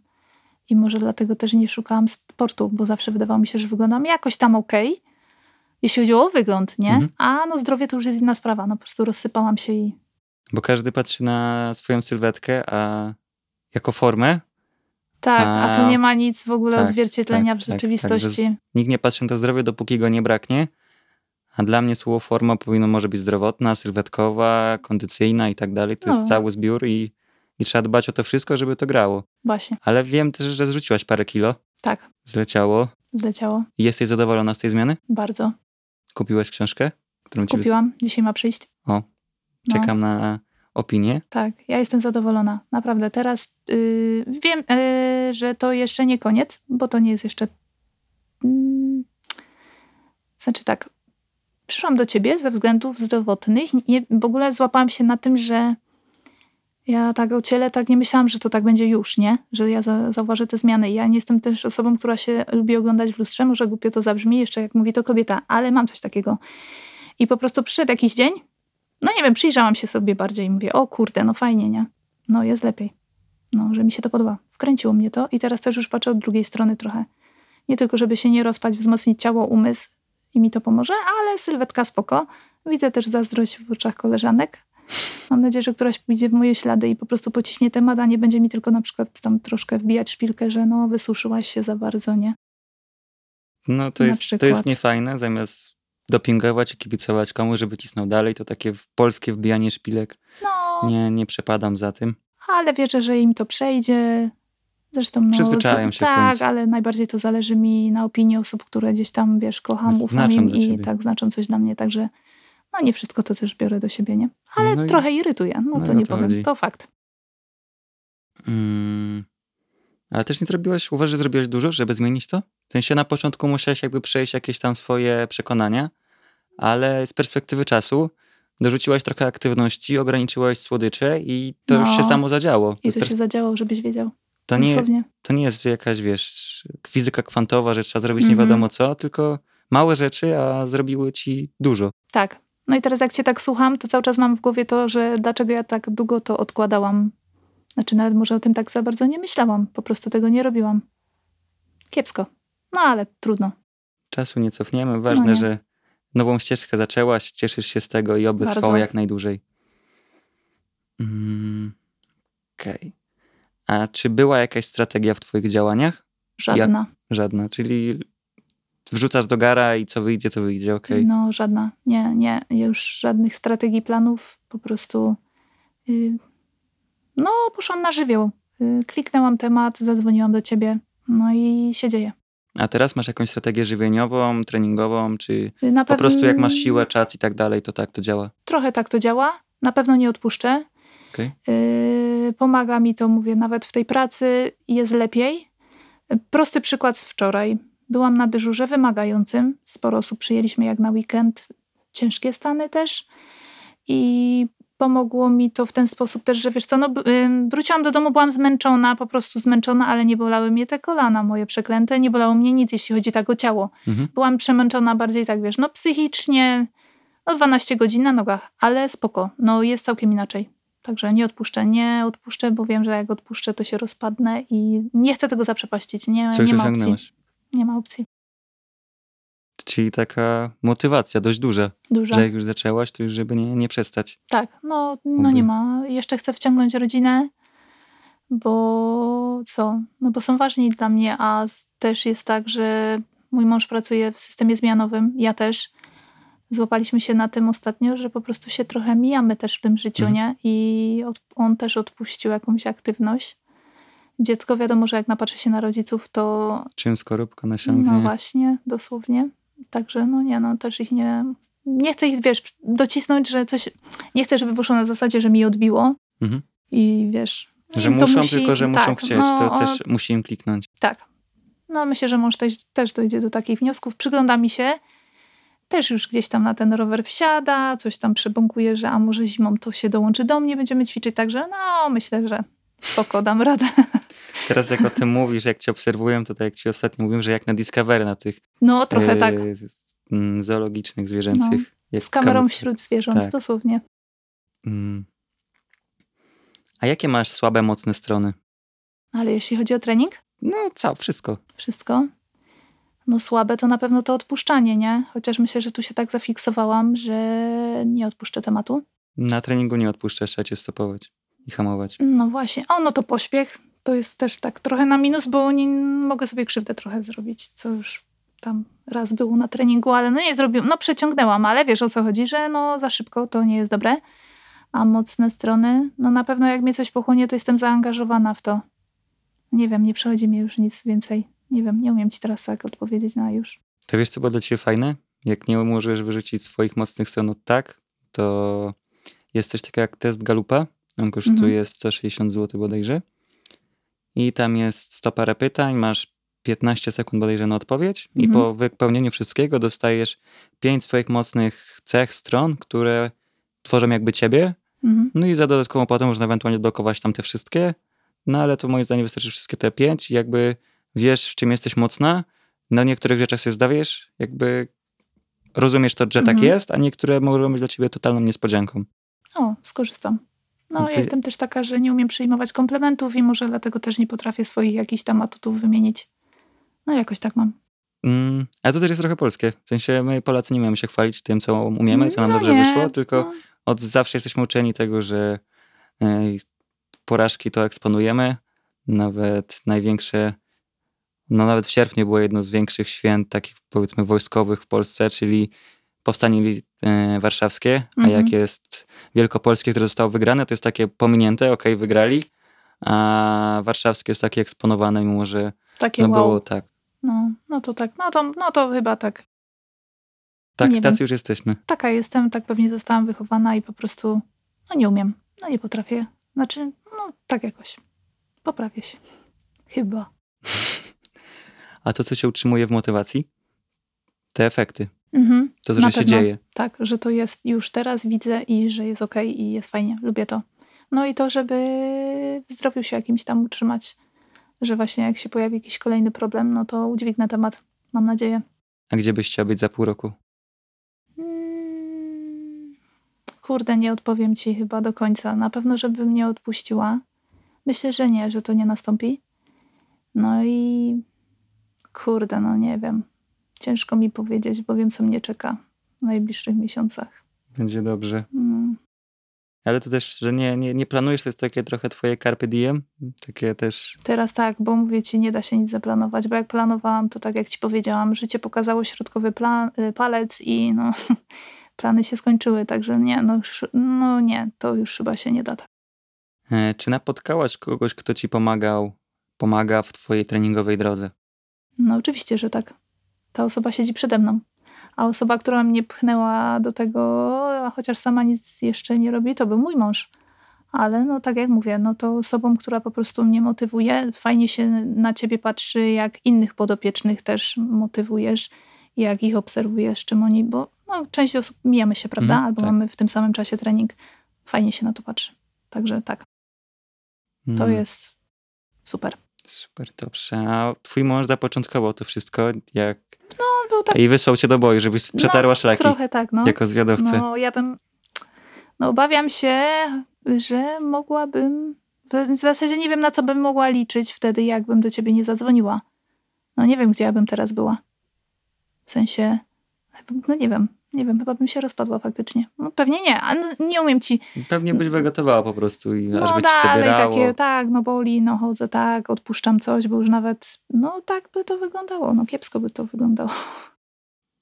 I może dlatego też nie szukałam sportu, bo zawsze wydawało mi się, że wyglądam jakoś tam okej, jeśli chodzi o wygląd, nie? Mhm. A no zdrowie to już jest inna sprawa. No po prostu rozsypałam się i Bo każdy patrzy na swoją sylwetkę, a jako formę. tak, a, tu nie ma nic w ogóle tak, odzwierciedlenia tak, w tak, rzeczywistości. tak, Nikt nie patrzy na to zdrowie, dopóki go nie braknie. A dla mnie słowo forma powinno może być zdrowotna, sylwetkowa, kondycyjna i tak dalej. To No. jest cały zbiór i, i trzeba dbać o to wszystko, żeby to grało. Właśnie, Ale wiem też, że zrzuciłaś parę kilo, tak, zleciało. zleciało. I jesteś zadowolona z tej zmiany? Bardzo. Kupiłaś książkę, którą ci Kupiłam, dzisiaj ma przyjść. O, No. czekam na opinię. Tak, ja jestem zadowolona. Naprawdę. Teraz yy, wiem, yy, że to jeszcze nie koniec, bo to nie jest jeszcze. Yy, znaczy tak. Przyszłam do ciebie ze względów zdrowotnych. Nie, w ogóle złapałam się na tym, że ja tak o ciele tak nie myślałam, że to tak będzie już, nie? Że ja za, zauważę te zmiany. Ja nie jestem też osobą, która się lubi oglądać w lustrze. Może głupio to zabrzmi, jeszcze jak mówi to kobieta, ale mam coś takiego. I po prostu przyszedł jakiś dzień, no nie wiem, przyjrzałam się sobie bardziej i mówię, o kurde, no fajnie, nie? No jest lepiej. No, że mi się to podoba. Wkręciło mnie to i teraz też już patrzę od drugiej strony trochę. Nie tylko, żeby się nie rozpać, wzmocnić ciało, umysł i mi to pomoże, ale sylwetka spoko. Widzę też zazdrość w oczach koleżanek. Mam nadzieję, że któraś pójdzie w moje ślady i po prostu pociśnie temat, a nie będzie mi tylko na przykład tam troszkę wbijać szpilkę, że no wysuszyłaś się za bardzo, nie? No to, jest, to jest niefajne, zamiast dopingować i kibicować komuś, żeby cisnął dalej, to takie polskie wbijanie szpilek. No. Nie, nie przepadam za tym. Ale wierzę, że im to przejdzie. Zresztą no, Przyzwyczają się Tak, ale najbardziej to zależy mi na opinii osób, które gdzieś tam, wiesz, kocham, ufam im i ciebie. tak znaczą coś dla mnie, także no nie wszystko to też biorę do siebie, nie? Ale no trochę i, irytuje, no, no to nie to powiem, chodzi. to fakt. Mm, ale też nie zrobiłaś, uważasz, że zrobiłaś dużo, żeby zmienić to? W sensie na początku musiałeś jakby przejść jakieś tam swoje przekonania, ale z perspektywy czasu dorzuciłaś trochę aktywności, ograniczyłaś słodycze i to no. już się no. samo zadziało. I to, to się zadziało, żebyś wiedział. To nie, to nie jest jakaś, wiesz, fizyka kwantowa, że trzeba zrobić mm -hmm. nie wiadomo co, tylko małe rzeczy, a zrobiły ci dużo. Tak. No i teraz jak cię tak słucham, to cały czas mam w głowie to, że dlaczego ja tak długo to odkładałam. Znaczy nawet może o tym tak za bardzo nie myślałam. Po prostu tego nie robiłam. Kiepsko. No ale trudno. Czasu nie cofniemy. Ważne, no nie. że nową ścieżkę zaczęłaś, cieszysz się z tego i oby Bardzo. trwało jak najdłużej. Mm, Okej. Okay. A czy była jakaś strategia w twoich działaniach? Żadna. Żadna, czyli wrzucasz do gara i co wyjdzie, to wyjdzie, okej. Okay. No żadna, nie, nie, już żadnych strategii, planów, po prostu yy, no poszłam na żywioł. Yy, kliknęłam temat, zadzwoniłam do ciebie, no i się dzieje. A teraz masz jakąś strategię żywieniową, treningową, czy Na po prostu jak masz siłę, czas i tak dalej, to tak to działa? Trochę tak to działa. Na pewno nie odpuszczę. Okay. Yy, pomaga mi to, mówię, nawet w tej pracy jest lepiej. Prosty przykład z wczoraj. Byłam na dyżurze wymagającym. Sporo osób przyjęliśmy jak na weekend. Ciężkie stany też. I pomogło mi to w ten sposób też, że wiesz co, no, wróciłam do domu, byłam zmęczona, po prostu zmęczona, ale nie bolały mnie te kolana moje przeklęte, nie bolało mnie nic, jeśli chodzi tak o ciało. Mhm. Byłam przemęczona bardziej tak, wiesz, no psychicznie, no 12 godzin na nogach, ale spoko, no jest całkiem inaczej. Także nie odpuszczę, nie odpuszczę, bo wiem, że jak odpuszczę, to się rozpadnę i nie chcę tego zaprzepaścić. Nie, nie ma opcji. Nie ma opcji. Czyli taka motywacja dość duża. Duża. Że jak już zaczęłaś, to już żeby nie, nie przestać. Tak, no, no nie ma. Jeszcze chcę wciągnąć rodzinę, bo co? No bo są ważni dla mnie, a też jest tak, że mój mąż pracuje w systemie zmianowym, ja też. Złapaliśmy się na tym ostatnio, że po prostu się trochę mijamy też w tym życiu, mhm. nie? I on też odpuścił jakąś aktywność. Dziecko wiadomo, że jak napatrzy się na rodziców, to... Czym skorupka nasiągnie. No właśnie, dosłownie. Także no nie, no też ich nie... Nie chcę ich, wiesz, docisnąć, że coś... Nie chcę, żeby wyszło na zasadzie, że mi odbiło. Mhm. I wiesz... Że muszą, musi, tylko że muszą tak, chcieć, no, to też musi im kliknąć. Tak. No myślę, że mąż też, też dojdzie do takich wniosków. Przygląda mi się, też już gdzieś tam na ten rower wsiada, coś tam przebąkuje, że a może zimą to się dołączy do mnie, będziemy ćwiczyć, także no myślę, że spoko, dam radę. [laughs] Teraz jak o tym mówisz, jak cię obserwuję, to tak jak ci ostatnio mówiłem, że jak na Discovery, na tych no, trochę e, tak. Mm, zoologicznych, zwierzęcych. No, z kamerą kam... wśród zwierząt, tak. dosłownie. Mm. A jakie masz słabe, mocne strony? Ale jeśli chodzi o trening? No, całe, wszystko. Wszystko? No słabe to na pewno to odpuszczanie, nie? Chociaż myślę, że tu się tak zafiksowałam, że nie odpuszczę tematu. Na treningu nie odpuszczasz, trzeba cię stopować i hamować. No właśnie. O, no to pośpiech to jest też tak trochę na minus, bo nie mogę sobie krzywdę trochę zrobić, co już tam raz było na treningu, ale no nie zrobiłam, no przeciągnęłam, ale wiesz o co chodzi, że no za szybko to nie jest dobre. A mocne strony, no na pewno jak mnie coś pochłonie, to jestem zaangażowana w to. Nie wiem, nie przychodzi mi już nic więcej. Nie wiem, nie umiem ci teraz tak odpowiedzieć na już. To wiesz, co było dla ciebie fajne? Jak nie możesz wyrzucić swoich mocnych stron od tak, to jest coś takiego jak test Galupa. On kosztuje Mhm. 160 zł bodajże. I tam jest 100 parę pytań, masz 15 sekund bodajże na odpowiedź i Mhm. po wypełnieniu wszystkiego dostajesz 5 swoich mocnych cech, stron, które tworzą jakby ciebie. Mhm. No i za dodatkową opłatą można ewentualnie blokować tam te wszystkie. No ale to moim zdaniem wystarczy wszystkie te 5 i jakby wiesz, w czym jesteś mocna. Na niektórych rzeczach się zdawiesz, jakby rozumiesz to, że tak Mhm. jest, a niektóre mogą być dla ciebie totalną niespodzianką. O, skorzystam. No, Wy- ja jestem też taka, że nie umiem przyjmować komplementów i może dlatego też nie potrafię swoich jakichś tam atutów wymienić. No, jakoś tak mam. Mm, ale to też jest trochę polskie. W sensie my Polacy nie umiemy się chwalić tym, co umiemy, co nam No dobrze nie, wyszło, tylko No, od zawsze jesteśmy uczeni tego, że ej, porażki to eksponujemy. Nawet największe, no nawet w sierpniu było jedno z większych święt, takich powiedzmy wojskowych w Polsce, czyli powstanie e, warszawskie, a Mhm. jak jest wielkopolskie, które zostało wygrane, to jest takie pominięte, okej, wygrali, a warszawskie jest takie eksponowane, mimo że takie no wow. było tak. No, no to tak. No to, no to chyba tak. Tak, Nie tacy wiem. już jesteśmy. Taka jestem, tak pewnie zostałam wychowana i po prostu no nie umiem. No nie potrafię. Znaczy, no tak jakoś. Poprawię się. Chyba. A to, co cię utrzymuje w motywacji? Te efekty. Mhm. To, Na że się dzieje. Tak, że to jest już teraz, widzę i że jest okej i jest fajnie. Lubię to. No i to, żeby w zdrowiu się jakimś tam utrzymać. Że właśnie jak się pojawi jakiś kolejny problem, no to udźwignę temat. Mam nadzieję. A gdzie byś chciał być za pół roku? Mm, Kurde, nie odpowiem ci chyba do końca. Na pewno, żebym mnie odpuściła. Myślę, że nie, że to nie nastąpi. No i kurde, no nie wiem. Ciężko mi powiedzieć, bo wiem, co mnie czeka w najbliższych miesiącach. Będzie dobrze. Mm. Ale to też, że nie, nie, nie planujesz, to jest takie trochę twoje carpe diem. Takie też... Teraz tak, bo mówię ci, nie da się nic zaplanować, bo jak planowałam, to tak jak ci powiedziałam, życie pokazało środkowy plan, y, palec i no, [laughs] plany się skończyły, także nie, no, no nie, to już chyba się nie da tak. E, czy napotkałaś kogoś, kto ci pomagał, pomaga w twojej treningowej drodze? No oczywiście, że tak. Ta osoba siedzi przede mną. A osoba, która mnie pchnęła do tego, a chociaż sama nic jeszcze nie robi, to był mój mąż. Ale no tak jak mówię, no to osobą, która po prostu mnie motywuje, fajnie się na ciebie patrzy, jak innych podopiecznych też motywujesz, jak ich obserwujesz, czym oni, bo no, część osób mijamy się, prawda? Mhm, Albo tak. mamy w tym samym czasie trening. Fajnie się na to patrzy. Także tak, to Mm, jest super. Super, dobrze. A twój mąż zapoczątkował to wszystko, jak... On był tak I wysłał cię do boju, żebyś przetarła no, szlaki Trochę tak, no. jako zwiadowcy. No, ja bym. No, obawiam się, że mogłabym. W zasadzie nie wiem, na co bym mogła liczyć wtedy, jakbym do ciebie nie zadzwoniła. No, nie wiem, gdzie ja bym teraz była. W sensie. No, nie wiem. Nie wiem, chyba bym się rozpadła faktycznie. No, pewnie nie, no, nie umiem ci. Pewnie byś wygotowała po prostu i aż No by ci się dalej bierało. takie, tak, no boli, no chodzę tak, odpuszczam coś, bo już nawet, no tak by to wyglądało, no kiepsko by to wyglądało.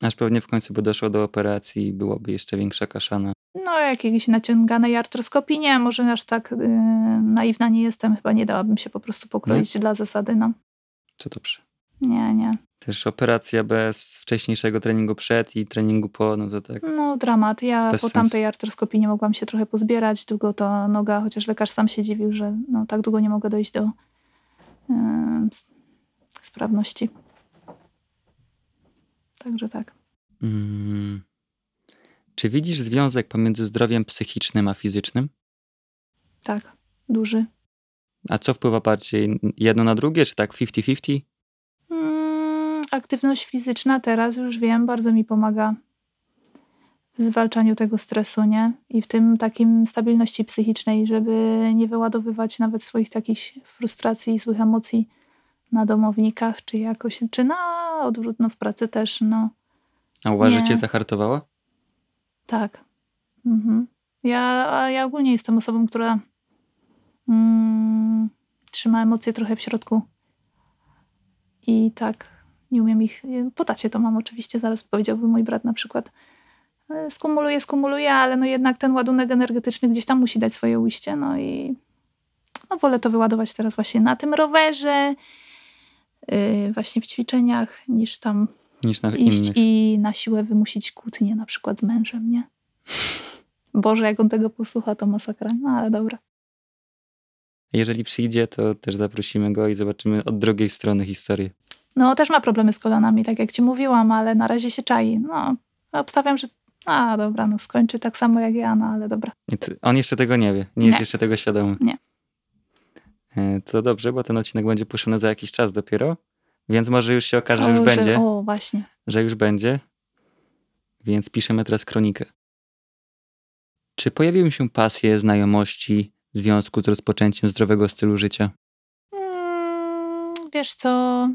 Aż pewnie w końcu by doszło do operacji i byłoby jeszcze większa kaszana. No, jakiejś naciąganej artroskopii nie, może aż tak yy, naiwna nie jestem, chyba nie dałabym się po prostu pokroić dla zasady, no. To dobrze. Nie, nie. Też operacja bez wcześniejszego treningu przed i treningu po, no to tak. No, dramat. Ja Bez po sensu. tamtej artroskopii nie mogłam się trochę pozbierać, długo to noga, chociaż lekarz sam się dziwił, że no, tak długo nie mogę dojść do yy, sprawności. Także tak. Mm. Czy widzisz związek pomiędzy zdrowiem psychicznym a fizycznym? Tak, duży. A co wpływa bardziej jedno na drugie, czy tak 50-50? Aktywność fizyczna teraz już wiem, bardzo mi pomaga w zwalczaniu tego stresu, nie? I w tym takim stabilności psychicznej, żeby nie wyładowywać nawet swoich takich frustracji i złych emocji na domownikach, czy jakoś, czy na odwrót, no w pracy też, no A uważasz, że cię zahartowała? tak. Mhm. Ja, ja ogólnie jestem osobą, która mm, trzyma emocje trochę w środku. I tak nie umiem ich. Po tacie to mam oczywiście, zaraz powiedziałby mój brat na przykład. E, Skumuluję, skumuluję, ale no jednak ten ładunek energetyczny gdzieś tam musi dać swoje ujście. No i no wolę to wyładować teraz właśnie na tym rowerze, yy, właśnie w ćwiczeniach, niż tam Niż iść innych. i na siłę wymusić kłótnię na przykład z mężem, nie? [laughs] Boże, jak on tego posłucha, to masakra. No ale dobra. Jeżeli przyjdzie, to też zaprosimy go i zobaczymy od drugiej strony historię. No, też ma problemy z kolanami, tak jak ci mówiłam, ale na razie się czai. No, obstawiam, że a dobra, no skończy tak samo jak ja, no ale dobra. On jeszcze tego nie wie, nie, nie. jest jeszcze tego świadomy. Nie. E, to dobrze, bo ten odcinek będzie puszczony za jakiś czas dopiero, więc może już się okaże, o, że już że, będzie. O, właśnie. Że już będzie, więc piszemy teraz kronikę. Czy pojawiły się pasje, znajomości w związku z rozpoczęciem zdrowego stylu życia? Hmm, wiesz co,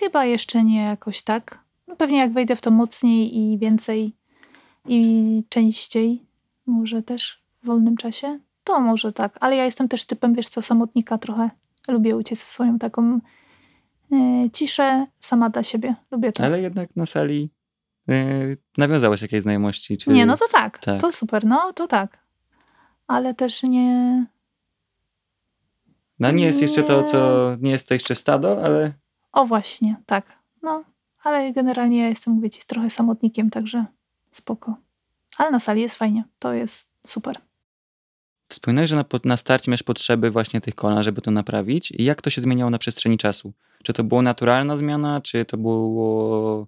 chyba jeszcze nie jakoś tak. No pewnie jak wejdę w to mocniej i więcej i częściej, może też w wolnym czasie, to może tak. Ale ja jestem też typem, wiesz co, samotnika trochę. Lubię uciec w swoją taką e, ciszę sama dla siebie. Lubię to. Ale jednak na sali yy, nawiązałaś jakieś znajomości? Czy... Nie, no to tak, tak. To super, no to tak. Ale też nie... No nie jest nie... jeszcze to, co... Nie jest to jeszcze stado, ale... O właśnie, tak. No, ale generalnie ja jestem, mówię ci, trochę samotnikiem, także spoko. Ale na sali jest fajnie. To jest super. Wspominałeś, że na, na starcie miałeś potrzeby właśnie tych kolan, żeby to naprawić. I jak to się zmieniało na przestrzeni czasu? Czy to była naturalna zmiana, czy to było,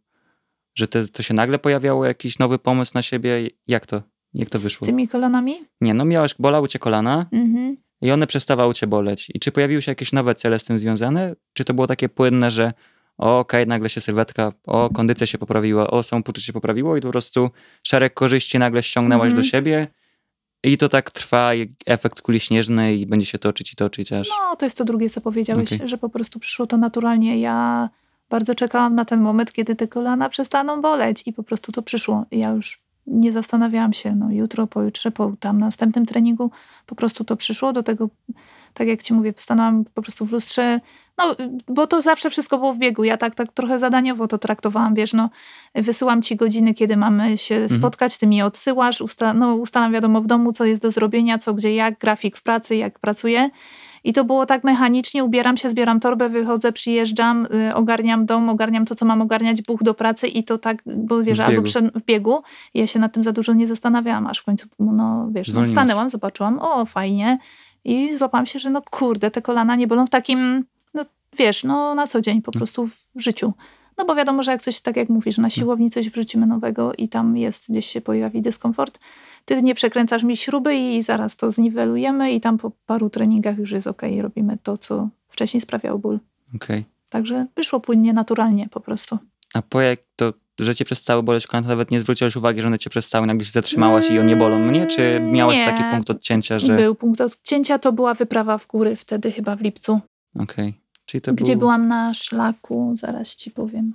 że te, to się nagle pojawiało jakiś nowy pomysł na siebie? Jak to? Jak to wyszło? Z tymi kolanami? Nie, no miałeś, bolały cię kolana mhm. I one przestawały cię boleć. I czy pojawiły się jakieś nowe cele z tym związane? Czy to było takie płynne, że o, okej, okay, nagle się sylwetka, o, kondycja się poprawiła, o, samopoczucie się poprawiło i po prostu szereg korzyści nagle ściągnęłaś mm -hmm. do siebie i to tak trwa, efekt kuli śnieżnej i będzie się toczyć i toczyć aż... No, to jest to drugie, co powiedziałeś, okay. że po prostu przyszło to naturalnie. Ja bardzo czekałam na ten moment, kiedy te kolana przestaną boleć i po prostu to przyszło. Ja już nie zastanawiałam się, no jutro, pojutrze, po tam następnym treningu po prostu to przyszło. Do tego, tak jak ci mówię, stanęłam po prostu w lustrze, no, bo to zawsze wszystko było w biegu. Ja tak, tak trochę zadaniowo to traktowałam, wiesz, no, wysyłam ci godziny, kiedy mamy się mhm. spotkać, ty mi je odsyłasz, usta no, ustalam wiadomo w domu, co jest do zrobienia, co gdzie, jak, grafik w pracy, jak pracuję. I to było tak mechanicznie, ubieram się, zbieram torbę, wychodzę, przyjeżdżam, y, ogarniam dom, ogarniam to, co mam ogarniać, buch do pracy i to tak, bo wiesz, w albo w biegu. Ja się nad tym za dużo nie zastanawiałam, aż w końcu, no wiesz, no, stanęłam, zobaczyłam, o fajnie. I złapałam się, że no kurde, te kolana nie bolą w takim wiesz, no na co dzień po mm. prostu w życiu. No bo wiadomo, że jak coś, tak jak mówisz, na mm. siłowni coś wrzucimy nowego i tam jest, gdzieś się pojawi dyskomfort, ty nie przekręcasz mi śruby i zaraz to zniwelujemy i tam po paru treningach już jest ok, robimy to, co wcześniej sprawiało ból. Okay. Także wyszło płynnie, naturalnie po prostu. A po jak to, że cię przestały boleć kolana, nawet nie zwróciłaś uwagi, że one cię przestały, nagle się zatrzymałaś i one bolą mnie? Czy miałaś nie. taki punkt odcięcia, że... Był punkt odcięcia, to była wyprawa w góry wtedy chyba w lipcu. Okej. Okay. Czyli to Gdzie był... byłam na szlaku, zaraz ci powiem.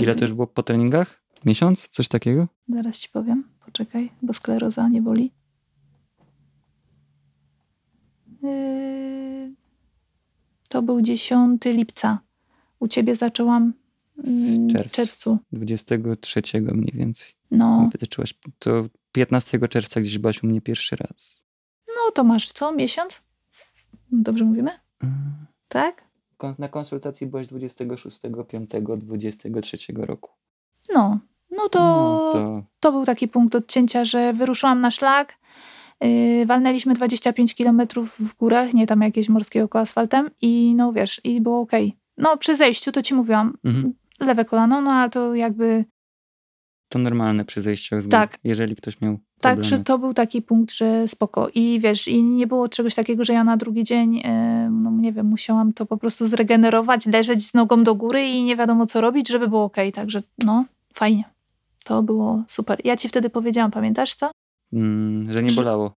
Ile to już było po treningach? Miesiąc? Coś takiego? Zaraz ci powiem. Poczekaj, bo skleroza nie boli. Yy... To był 10 lipca. U ciebie zaczęłam mm, w czerwcu. 23 mniej więcej. No. Wytyczyłaś, to 15 czerwca gdzieś byłaś u mnie pierwszy raz. No to masz co? Miesiąc? Dobrze mówimy? Mm tak? Na konsultacji byłeś 26.05.23 roku. No, no to, no to... to był taki punkt odcięcia, że wyruszyłam na szlak, yy, walnęliśmy 25 km w górach, nie tam jakieś morskie oko asfaltem i no wiesz, i było ok. No przy zejściu to ci mówiłam, mhm. lewe kolano, no ale to jakby to normalne przy zejściach z góry, tak. jeżeli ktoś miał problemy. Tak, że to był taki punkt, że spoko. I wiesz, i nie było czegoś takiego, że ja na drugi dzień, no nie wiem, musiałam to po prostu zregenerować, leżeć z nogą do góry i nie wiadomo co robić, żeby było ok. Także no, fajnie. To było super. Ja ci wtedy powiedziałam, pamiętasz co? Mm, że nie bolało.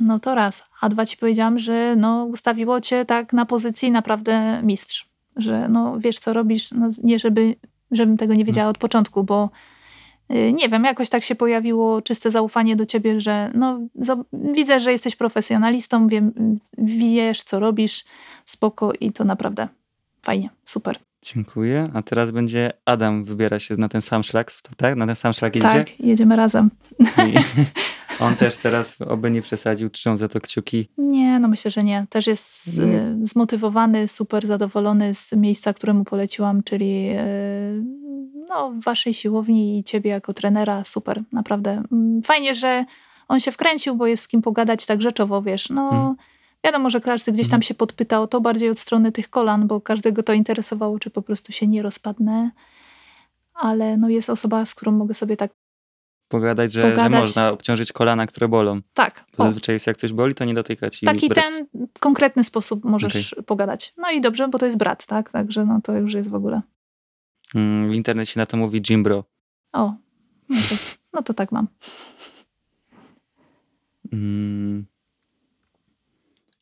No to raz. A dwa ci powiedziałam, że no ustawiło cię tak na pozycji naprawdę mistrz. Że no wiesz co robisz, no, nie żeby, żebym tego nie wiedziała od początku, bo nie wiem, jakoś tak się pojawiło czyste zaufanie do ciebie, że no, widzę, że jesteś profesjonalistą, wiem, wiesz, co robisz, spoko i to naprawdę fajnie, super. Dziękuję. A teraz będzie Adam wybiera się na ten sam szlak, tak? Na ten sam szlak jedzie? Tak, jedziemy razem. I [laughs] on też teraz, oby nie przesadził, trzą za to kciuki. Nie, no myślę, że nie. Też jest zmotywowany, super zadowolony z miejsca, któremu poleciłam, czyli y, no, w waszej siłowni i ciebie jako trenera super, naprawdę. Mm, Fajnie, że on się wkręcił, bo jest z kim pogadać tak rzeczowo, wiesz. No, Mhm. wiadomo, że każdy gdzieś tam Mhm. się podpytał to bardziej od strony tych kolan, bo każdego to interesowało, czy po prostu się nie rozpadnę. Ale no, jest osoba, z którą mogę sobie tak, Pogadać, że, Pogadać. że można obciążyć kolana, które bolą. tak, Bo o, zazwyczaj jest jak coś boli, to nie dotykać taki brać. ten konkretny sposób możesz pogadać. No i dobrze, bo to jest brat, tak? Także no, to już jest w ogóle. Mm, W internecie na to mówi gym bro. O, no to, no to tak mam. Mm.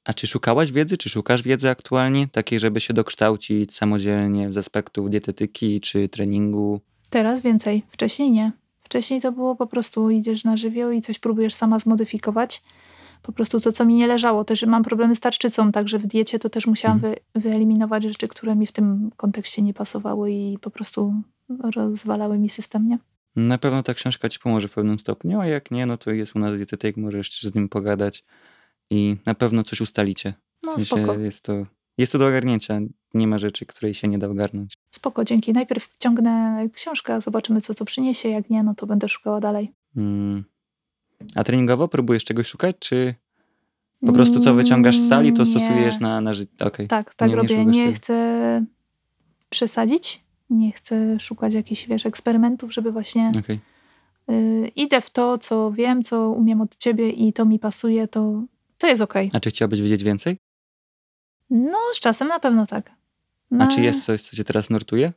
A czy szukałaś wiedzy, czy szukasz wiedzy aktualnie, takiej, żeby się dokształcić samodzielnie z aspektów dietetyki czy treningu? Teraz więcej, wcześniej nie. Wcześniej to było po prostu idziesz na żywioł i coś próbujesz sama zmodyfikować. Po prostu to, co mi nie leżało. Też mam problemy z tarczycą, także w diecie to też musiałam wy, wyeliminować rzeczy, które mi w tym kontekście nie pasowały i po prostu rozwalały mi system, nie? Na pewno ta książka ci pomoże w pewnym stopniu, a jak nie, no to jest u nas dietetyk, możesz z nim pogadać i na pewno coś ustalicie. No W sensie spoko, jest to, jest to do ogarnięcia. Nie ma rzeczy, której się nie da ogarnąć. spoko, dzięki. Najpierw wciągnę książkę, zobaczymy, co co przyniesie. Jak nie, no to będę szukała dalej. Mm. A treningowo próbujesz czegoś szukać, czy po prostu co wyciągasz z sali, to Mm, Nie. stosujesz na, na życie? Okej. Tak, tak Nie- nie robię. Nie tego. chcę przesadzić. Nie chcę szukać jakichś, wiesz, eksperymentów, żeby właśnie okej. y, idę w to, co wiem, co umiem od ciebie i to mi pasuje, to, to jest okej. A czy chciałabyś wiedzieć więcej? No, z czasem na pewno tak. A Na, czy jest coś, co cię teraz nurtuje?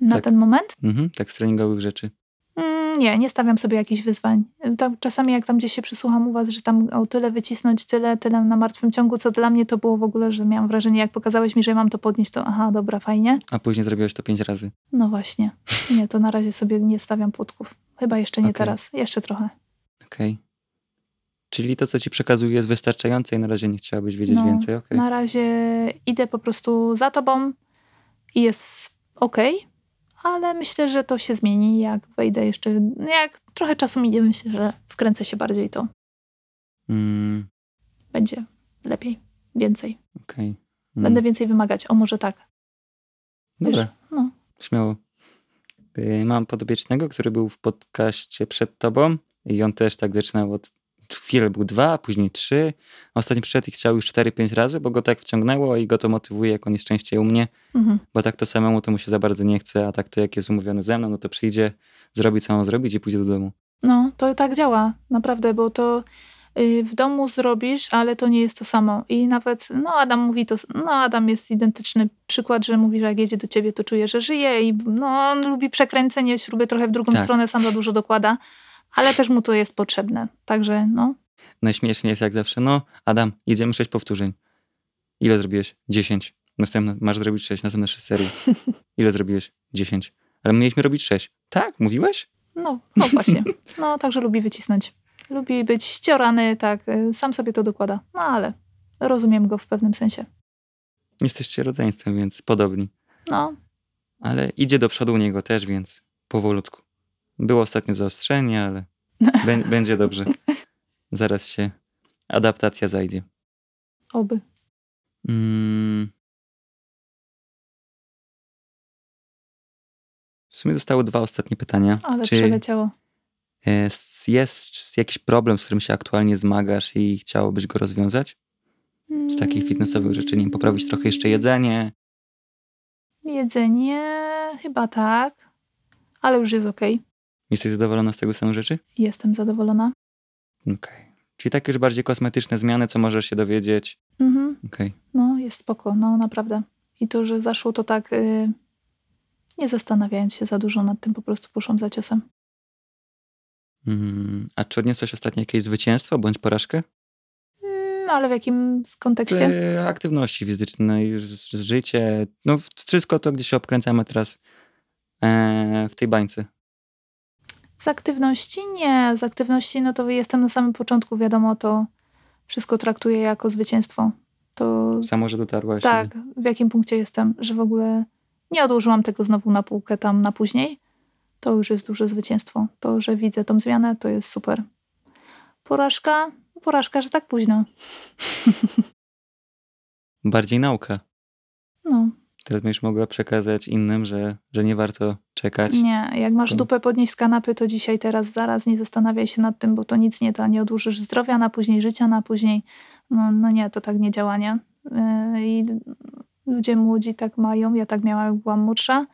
Na tak? ten moment? Mhm, tak z treningowych rzeczy. Mm, nie, nie stawiam sobie jakichś wyzwań. Tam, czasami jak tam gdzieś się przysłucham u was, że tam o tyle wycisnąć, tyle, tyle na martwym ciągu, co dla mnie to było w ogóle, że miałam wrażenie, jak pokazałeś mi, że mam to podnieść, to aha, dobra, fajnie. A później zrobiłeś to pięć razy. No właśnie. Nie, to na razie sobie nie stawiam płotków. Chyba jeszcze nie Okej. teraz. Jeszcze trochę. Okej. Czyli to, co ci przekazuję, jest wystarczające i na razie nie chciałabyś wiedzieć No, więcej. Okej. Na razie idę po prostu za tobą i jest okej, ale myślę, że to się zmieni, jak wejdę jeszcze, jak trochę czasu minie, myślę, że wkręcę się bardziej, to Mm, będzie lepiej, więcej. okej. Mm, Będę więcej wymagać. O, może tak. Dobra, Wiesz, no. śmiało. Y, Mam podobiecznego, który był w podcaście przed tobą i on też tak zaczynał od chwilę był dwa, a później trzy. Ostatnio przyszedł i chciał już cztery, pięć razy, bo go tak wciągnęło i go to motywuje, jak on jest częściej u mnie, Mhm. bo tak to samemu to mu się za bardzo nie chce, a tak to jak jest umówiony ze mną, no to przyjdzie, zrobi co ma zrobić i pójdzie do domu. No, to tak działa, naprawdę, bo to y, w domu zrobisz, ale to nie jest to samo. I nawet, no Adam mówi to, no Adam jest identyczny przykład, że mówi, że jak jedzie do ciebie, to czuje, że żyje i no on lubi przekręcenie śruby trochę w drugą Tak. stronę, sam za dużo dokłada, ale też mu to jest potrzebne. Także no, Najśmieszniej jest jak zawsze, no Adam, jedziemy sześć powtórzeń. Ile zrobiłeś? Dziesięć. Następne, masz zrobić sześć, następne sześć serii. [laughs] Ile zrobiłeś? Dziesięć. Ale my mieliśmy robić sześć. Tak? Mówiłeś? no, no właśnie. No, także lubi wycisnąć. Lubi być ściorany, tak, y, sam sobie to dokłada. No ale rozumiem go w pewnym sensie. Jesteście rodzeństwem, więc podobni. No, Ale idzie do przodu u niego też, więc powolutku. Było ostatnio zaostrzenie, ale [laughs] bę- będzie dobrze. Zaraz się adaptacja zajdzie. oby. Mm. W sumie zostały dwa ostatnie pytania. Ale Czy przeleciało. e, jest jakiś problem, z którym się aktualnie zmagasz i chciałobyś go rozwiązać? Z takich fitnessowych rzeczy, nie wiem, poprawić trochę jeszcze jedzenie. Jedzenie chyba tak, ale już jest okej. Jesteś zadowolona z tego stanu rzeczy? Jestem zadowolona. Okej. Czyli takie już bardziej kosmetyczne zmiany, co możesz się dowiedzieć. Mhm. Okej. No, jest spoko, no naprawdę. I to, że zaszło to tak, y, nie zastanawiając się za dużo nad tym, po prostu poszłam za ciosem. Mm, a czy odniosłeś ostatnio jakieś zwycięstwo bądź porażkę? Mm, ale w jakim kontekście? E, aktywności fizycznej, życie, no wszystko to, gdzie się obkręcamy teraz e, w tej bańce. Z aktywności? Nie. Z aktywności, no to jestem na samym początku, wiadomo, to wszystko traktuję jako zwycięstwo. To Samo, że dotarłaś. tak, w jakim punkcie jestem, że w ogóle nie odłożyłam tego znowu na półkę tam na później, to już jest duże zwycięstwo. To, że widzę tą zmianę, to jest super. Porażka? Porażka, że tak późno. Bardziej nauka. No, Teraz będziesz mogła przekazać innym, że, że nie warto czekać. Nie, jak masz dupę podnieść z kanapy, to dzisiaj, teraz, zaraz, nie zastanawiaj się nad tym, bo to nic nie da. Nie odłożysz zdrowia na później, życia na później. No, no nie, to tak nie działa, nie? Yy, I ludzie młodzi tak mają. Ja tak miałam, jak byłam młodsza.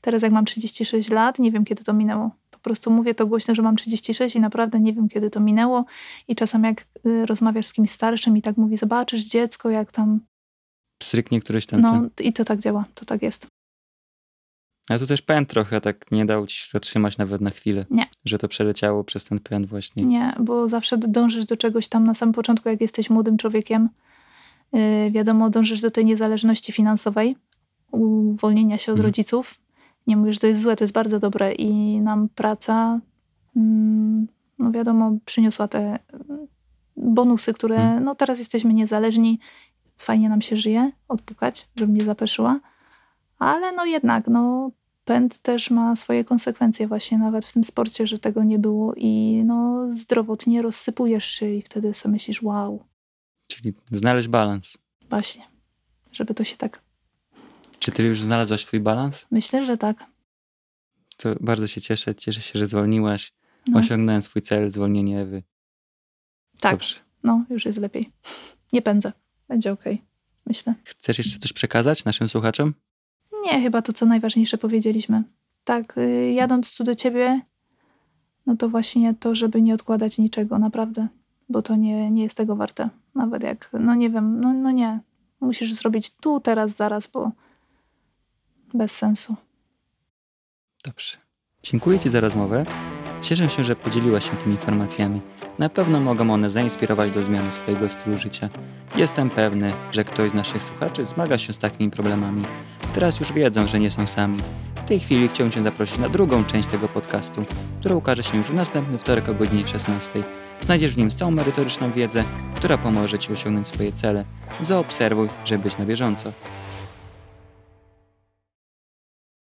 Teraz jak mam 36 lat, nie wiem, kiedy to minęło. Po prostu mówię to głośno, że mam 36 i naprawdę nie wiem, kiedy to minęło. I czasem jak y, rozmawiasz z kimś starszym i tak mówi, zobaczysz dziecko, jak tam... Stryknie któryś tam. No i to tak działa, to tak jest. A tu też pęd trochę tak nie dał ci się zatrzymać nawet na chwilę. Nie. Że to przeleciało przez ten pęd właśnie. Nie, bo zawsze dążysz do czegoś tam na samym początku, jak jesteś młodym człowiekiem. Yy, wiadomo, dążysz do tej niezależności finansowej, uwolnienia się od Mhm. rodziców. Nie mówię, że to jest złe, to jest bardzo dobre i nam praca, mm, no wiadomo, przyniosła te mm, bonusy, które, Mhm. no teraz jesteśmy niezależni, fajnie nam się żyje, odpukać, żeby nie zapeszyła, ale no jednak, no pęd też ma swoje konsekwencje właśnie nawet w tym sporcie, że tego nie było i no zdrowotnie rozsypujesz się i wtedy sobie myślisz, wow, Czyli znaleźć balans. właśnie, żeby to się tak, Czy ty już znalazłaś swój balans? myślę, że tak. To bardzo się cieszę. Cieszę się, że zwolniłaś. No, Osiągnąłem swój cel, zwolnienie Ewy. tak, Dobrze. no już jest lepiej. Nie pędzę, będzie okej, myślę. Chcesz jeszcze coś przekazać naszym słuchaczom? Nie, chyba to, co najważniejsze powiedzieliśmy. Tak, y, jadąc tu do ciebie, no to właśnie to, żeby nie odkładać niczego, naprawdę, bo to nie, nie jest tego warte. Nawet jak, no nie wiem, no, no nie. Musisz zrobić tu, teraz, zaraz, bo bez sensu. Dobrze. Dziękuję Ci za rozmowę. Cieszę się, że podzieliłaś się tymi informacjami. Na pewno mogą one zainspirować do zmiany swojego stylu życia. Jestem pewny, że ktoś z naszych słuchaczy zmaga się z takimi problemami. Teraz już wiedzą, że nie są sami. W tej chwili chciałbym Cię zaprosić na drugą część tego podcastu, która ukaże się już w następny wtorek o godzinie 16. Znajdziesz w nim całą merytoryczną wiedzę, która pomoże Ci osiągnąć swoje cele. Zaobserwuj, żeby być na bieżąco.